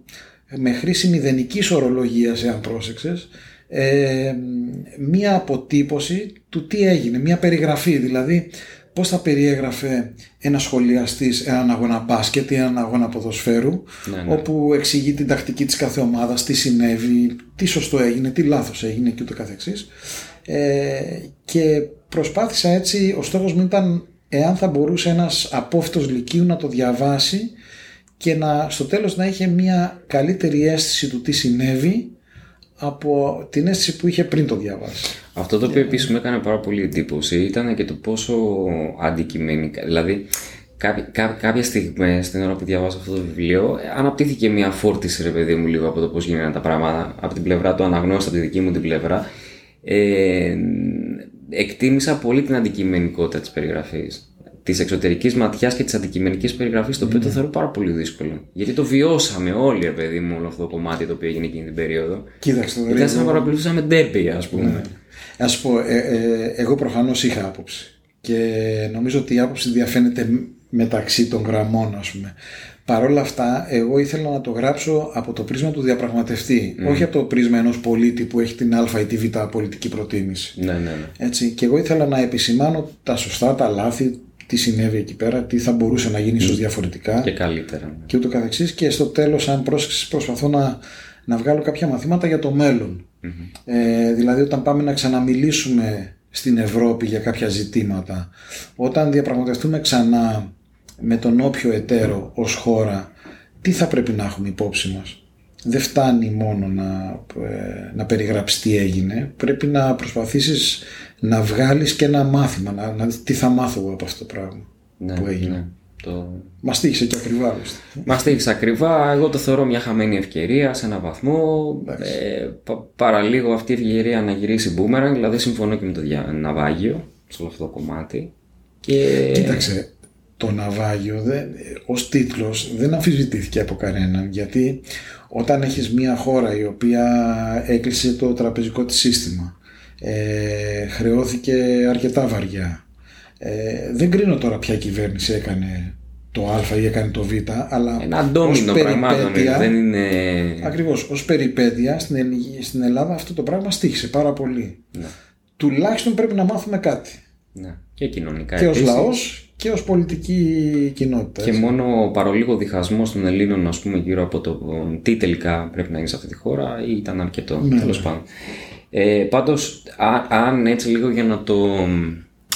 με χρήση μηδενικής ορολογίας, εάν πρόσεξες, ε, μία αποτύπωση του τι έγινε, μία περιγραφή δηλαδή πώς θα περιέγραφε ένα σχολιαστής έναν αγώνα μπάσκετ ή έναν αγώνα ποδοσφαίρου ναι, ναι. όπου εξηγεί την τακτική της κάθε ομάδας, τι συνέβη, τι σωστό έγινε, τι λάθος έγινε και ούτω καθεξής ε, και προσπάθησα έτσι, ο στόχος μου ήταν εάν θα μπορούσε ένας απόφυτος λυκείου να το διαβάσει και να, στο τέλος να είχε μια καλύτερη αίσθηση του τι συνέβη από την αίσθηση που είχε πριν το διαβάσει. Αυτό το οποίο επίσης μου έκανε πάρα πολύ εντύπωση ήταν και το πόσο αντικειμενικά, δηλαδή κάποια, κάποια στιγμή στην ώρα που διαβάζω αυτό το βιβλίο αναπτύχθηκε μια φόρτιση ρε παιδί μου λίγο από το πώς γίνανε τα πράγματα. Από την πλευρά του αναγνώστα, από τη δική μου την πλευρά ε, εκτίμησα πολύ την αντικειμενικότητα της περιγραφής της εξωτερικής ματιάς και της αντικειμενικής περιγραφής, το οποίο το ναι. θεωρώ πάρα πολύ δύσκολο. Γιατί το βιώσαμε όλοι, ρε παιδί μου, όλο αυτό το κομμάτι το οποίο έγινε εκείνη την περίοδο. Κοίταξε το Ήταν σαν να παρακολουθούσαμε ντέρπι, ας πούμε. Ναι. Α πω, ε, ε, εγώ προφανώς είχα άποψη. Και νομίζω ότι η άποψη διαφαίνεται μεταξύ των γραμμών, ας πούμε. Παρ' όλα αυτά, εγώ ήθελα να το γράψω από το πρίσμα του διαπραγματευτή. Όχι από το πρίσμα ενός πολίτη που έχει την Α ή τη Β πολιτική προτίμηση. Ναι, ναι, ναι. Έτσι. Και εγώ ήθελα να επισημάνω τα σωστά, τα λάθη, τι συνέβη εκεί πέρα, τι θα μπορούσε να γίνει ίσως διαφορετικά. Και καλύτερα. Και ούτω καθεξής. Και στο τέλος, αν πρόσεξες, προσπαθώ να, να βγάλω κάποια μαθήματα για το μέλλον. Ε, δηλαδή όταν πάμε να ξαναμιλήσουμε στην Ευρώπη για κάποια ζητήματα, όταν διαπραγματευτούμε ξανά με τον όποιο εταίρο ως χώρα, τι θα πρέπει να έχουμε υπόψη μας; Δεν φτάνει μόνο να, ε, να περιγράψεις τι έγινε, πρέπει να προσπαθήσεις να βγάλεις και ένα μάθημα, να, να δεις τι θα μάθω εγώ από αυτό το πράγμα ναι, που έγινε. Ναι, το... Μας τύχησε και ακριβά. Μας τύχησε ακριβά. Εγώ το θεωρώ μια χαμένη ευκαιρία σε έναν βαθμό. Ε, παραλίγο αυτή η ευκαιρία να γυρίσει μπούμεραν. Δηλαδή συμφωνώ και με το ναυάγιο σε όλο αυτό το κομμάτι. Και... Κοίταξε, το ναυάγιο δεν, ως τίτλος δεν αμφισβητήθηκε από κανέναν γιατί όταν έχεις μια χώρα η οποία έκλεισε το τραπεζικό της σύστημα ε, χρεώθηκε αρκετά βαριά. Ε, δεν κρίνω τώρα ποια κυβέρνηση έκανε το Α ή έκανε το Β, αλλά. Ένα ντόμινο πραγμάτων δεν είναι. Ακριβώς. Ω περιπέτεια στην, στην Ελλάδα αυτό το πράγμα στήχησε πάρα πολύ. Ναι. Τουλάχιστον πρέπει να μάθουμε κάτι. Ναι. Και κοινωνικά. Και ως λαός και ως πολιτική κοινότητα. Και μόνο παρολίγο διχασμό των Ελλήνων, ας πούμε, γύρω από το τι τελικά πρέπει να γίνει σε αυτή τη χώρα, ήταν αρκετό. Ναι, Τέλος ναι. πάντων. Ε, πάντως, αν έτσι λίγο για να το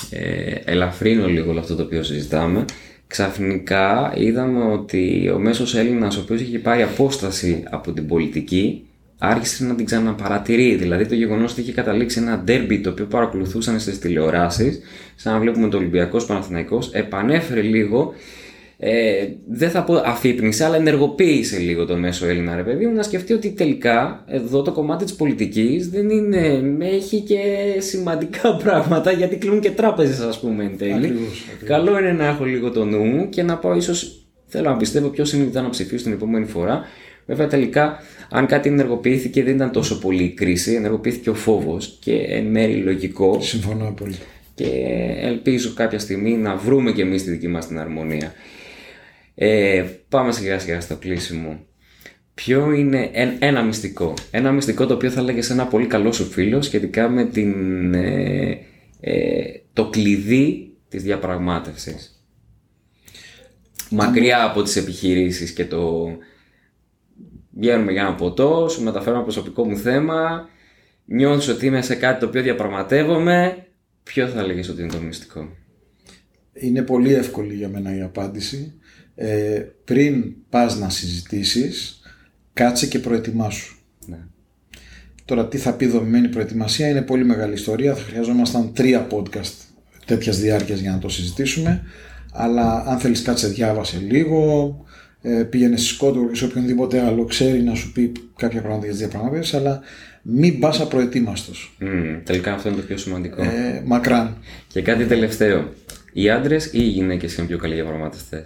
ε, ελαφρύνω λίγο όλο αυτό το οποίο συζητάμε, ξαφνικά είδαμε ότι ο μέσος Έλληνας ο οποίος είχε πάρει απόσταση από την πολιτική άρχισε να την ξαναπαρατηρεί. Δηλαδή το γεγονός ότι είχε καταλήξει ένα ντέρμπι το οποίο παρακολουθούσαν στις τηλεοράσεις, σαν να βλέπουμε το Ολυμπιακός Παναθηναϊκός, επανέφερε λίγο ε, δεν θα πω αφύπνισε, αλλά ενεργοποίησε λίγο το μέσο Έλληνα ρε παιδί μου να σκεφτεί ότι τελικά εδώ το κομμάτι της πολιτικής δεν είναι, έχει και σημαντικά πράγματα γιατί κλείνουν και τράπεζες ας πούμε εν τέλει. Καλό είναι να έχω λίγο το νου μου και να πάω ίσως, θέλω να πιστεύω ποιος είναι να ψηφίσω την επόμενη φορά. Βέβαια τελικά αν κάτι ενεργοποιήθηκε δεν ήταν τόσο πολύ η κρίση, ενεργοποιήθηκε ο φόβος και εν μέρει λογικό. Συμφωνώ πολύ. Και ελπίζω κάποια στιγμή να βρούμε και εμείς τη δική μας την αρμονία. Ε, πάμε σιγά σιγά στο κλείσιμο. Ποιο είναι ένα μυστικό. Ένα μυστικό το οποίο θα έλεγες σε ένα πολύ καλό σου φίλο σχετικά με την, ε, ε, το κλειδί της διαπραγμάτευσης. Μακριά από τις επιχειρήσεις και το βγαίνουμε για ένα ποτό, σου μεταφέρω ένα προσωπικό μου θέμα, νιώθεις ότι είμαι σε κάτι το οποίο διαπραγματεύομαι, ποιο θα έλεγες ότι είναι το μυστικό; Είναι πολύ εύκολη για μένα η απάντηση ε, πριν πας να συζητήσεις κάτσε και προετοιμάσου. Ναι. Τώρα τι θα πει δομημένη προετοιμασία είναι πολύ μεγάλη ιστορία, θα χρειαζόμασταν τρία podcast τέτοιας διάρκειας για να το συζητήσουμε αλλά αν θέλεις κάτσε διάβασε λίγο ε, πήγαινε στη Σκότο ή σε οποιονδήποτε άλλο ξέρει να σου πει κάποια πράγματα για τις διαπραγματεύσεις αλλά μην πας απροετοίμαστος. Mm, τελικά αυτό είναι το πιο σημαντικό. Ε, μακράν. Και κάτι τελευταίο. Οι άντρες ή οι γυναίκες είναι πιο καλοί διαπραγματευτέ.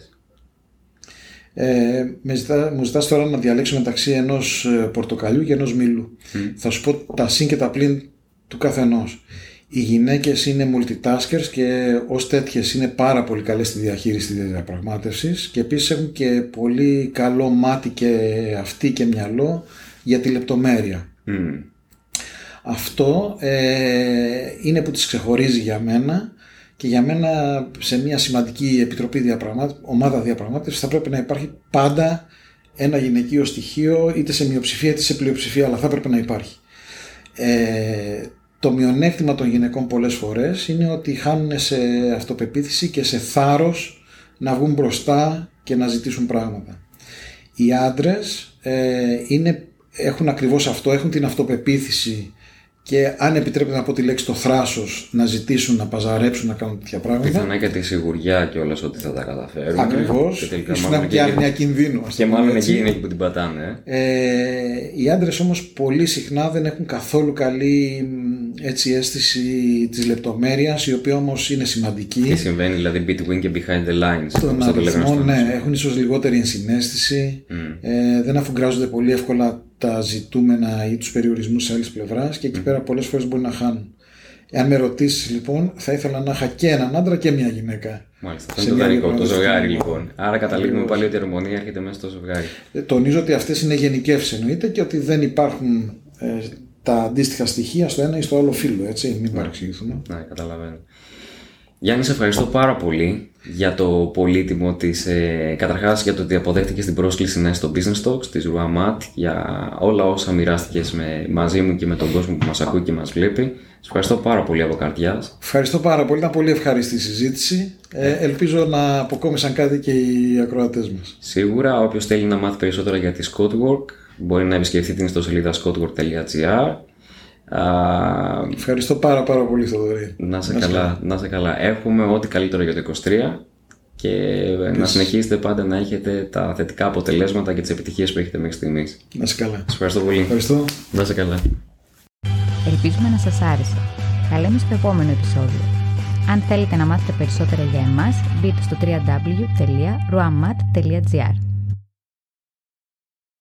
Ε, με ζητά, μου ζητάς τώρα να διαλέξω μεταξύ ενός ε, πορτοκαλιού και ενός μήλου. Θα σου πω τα συν και τα πλήν του καθενός. Οι γυναίκες είναι multitaskers και ως τέτοιες είναι πάρα πολύ καλές στη διαχείριση της διαπραγμάτευσης και επίσης έχουν και πολύ καλό μάτι και αυτή και μυαλό για τη λεπτομέρεια. Αυτό ε, είναι που τις ξεχωρίζει για μένα και για μένα σε μια σημαντική επιτροπή διαπραγμάτευση, ομάδα διαπραγμάτευσης θα πρέπει να υπάρχει πάντα ένα γυναικείο στοιχείο είτε σε μειοψηφία είτε σε πλειοψηφία αλλά θα πρέπει να υπάρχει. Ε, το μειονέκτημα των γυναικών πολλές φορές είναι ότι χάνουν σε αυτοπεποίθηση και σε θάρρος να βγουν μπροστά και να ζητήσουν πράγματα. Οι άντρες ε, είναι, έχουν ακριβώς αυτό, έχουν την αυτοπεποίθηση και αν επιτρέπεται να πω τη λέξη το θράσος να ζητήσουν, να παζαρέψουν, να κάνουν τέτοια πράγματα. Πιθανά και τη σιγουριά και όλα ότι θα τα καταφέρουν. Ακριβώς. Και έχουν και άγνοια κινδύνου. Και μάλλον εκεί είναι που την πατάνε. Ε, οι άντρες όμως πολύ συχνά δεν έχουν καθόλου καλή έτσι, αίσθηση της λεπτομέρειας, η οποία όμως είναι σημαντική. Τι συμβαίνει δηλαδή between και behind the lines. Τον αριθμό, ναι, έχουν ίσως λιγότερη ενσυναίσθηση. Mm. Ε, δεν αφουγκράζονται πολύ εύκολα τα ζητούμενα ή τους περιορισμούς της άλλης πλευράς και εκεί πέρα πολλές φορές μπορεί να χάνουν. Εάν με ρωτήσεις λοιπόν, θα ήθελα να είχα και έναν άντρα και μια γυναίκα. Μάλιστα. Αυτό είναι το το ζευγάρι λοιπόν. Άρα καταλήγουμε πάλι ότι η ερμονία έρχεται μέσα στο ζευγάρι. Ε, τονίζω ότι αυτές είναι γενικεύσει εννοείται και ότι δεν υπάρχουν ε, τα αντίστοιχα στοιχεία στο ένα ή στο άλλο φύλλο. Έτσι, μην παρεξηγηθούμε. Ναι, καταλαβαίνω. Γιάννη, σε ευχαριστώ πάρα πολύ για το πολύτιμο της. Ε, Καταρχάς για το ότι αποδέχτηκες την πρόσκληση να είσαι στο Business Talks της Ruamat, για όλα όσα μοιράστηκες μαζί μου και με τον κόσμο που μας ακούει και μας βλέπει. Σε ευχαριστώ πάρα πολύ από καρδιάς. Ευχαριστώ πάρα πολύ. Ήταν πολύ ευχάριστη η συζήτηση. Ε, ελπίζω να αποκόμισαν κάτι και οι ακροατές μας. Σίγουρα, όποιος θέλει να μάθει περισσότερα για τη Scottwork μπορεί να επισκεφτεί την ιστοσελίδα scottwork.gr Ευχαριστώ πάρα πάρα πολύ Θοδωρή. Να σε, καλά, να σε καλά. Έχουμε ό,τι καλύτερο για το 23 και να συνεχίσετε πάντα να έχετε τα θετικά αποτελέσματα και τις επιτυχίες που έχετε μέχρι στιγμής. Να σε καλά. Σας ευχαριστώ πολύ. Ευχαριστώ. Να σε καλά. Ελπίζουμε να σας άρεσε. Θα λέμε στο επόμενο επεισόδιο. Αν θέλετε να μάθετε περισσότερα για εμάς, μπείτε στο www.ruamat.gr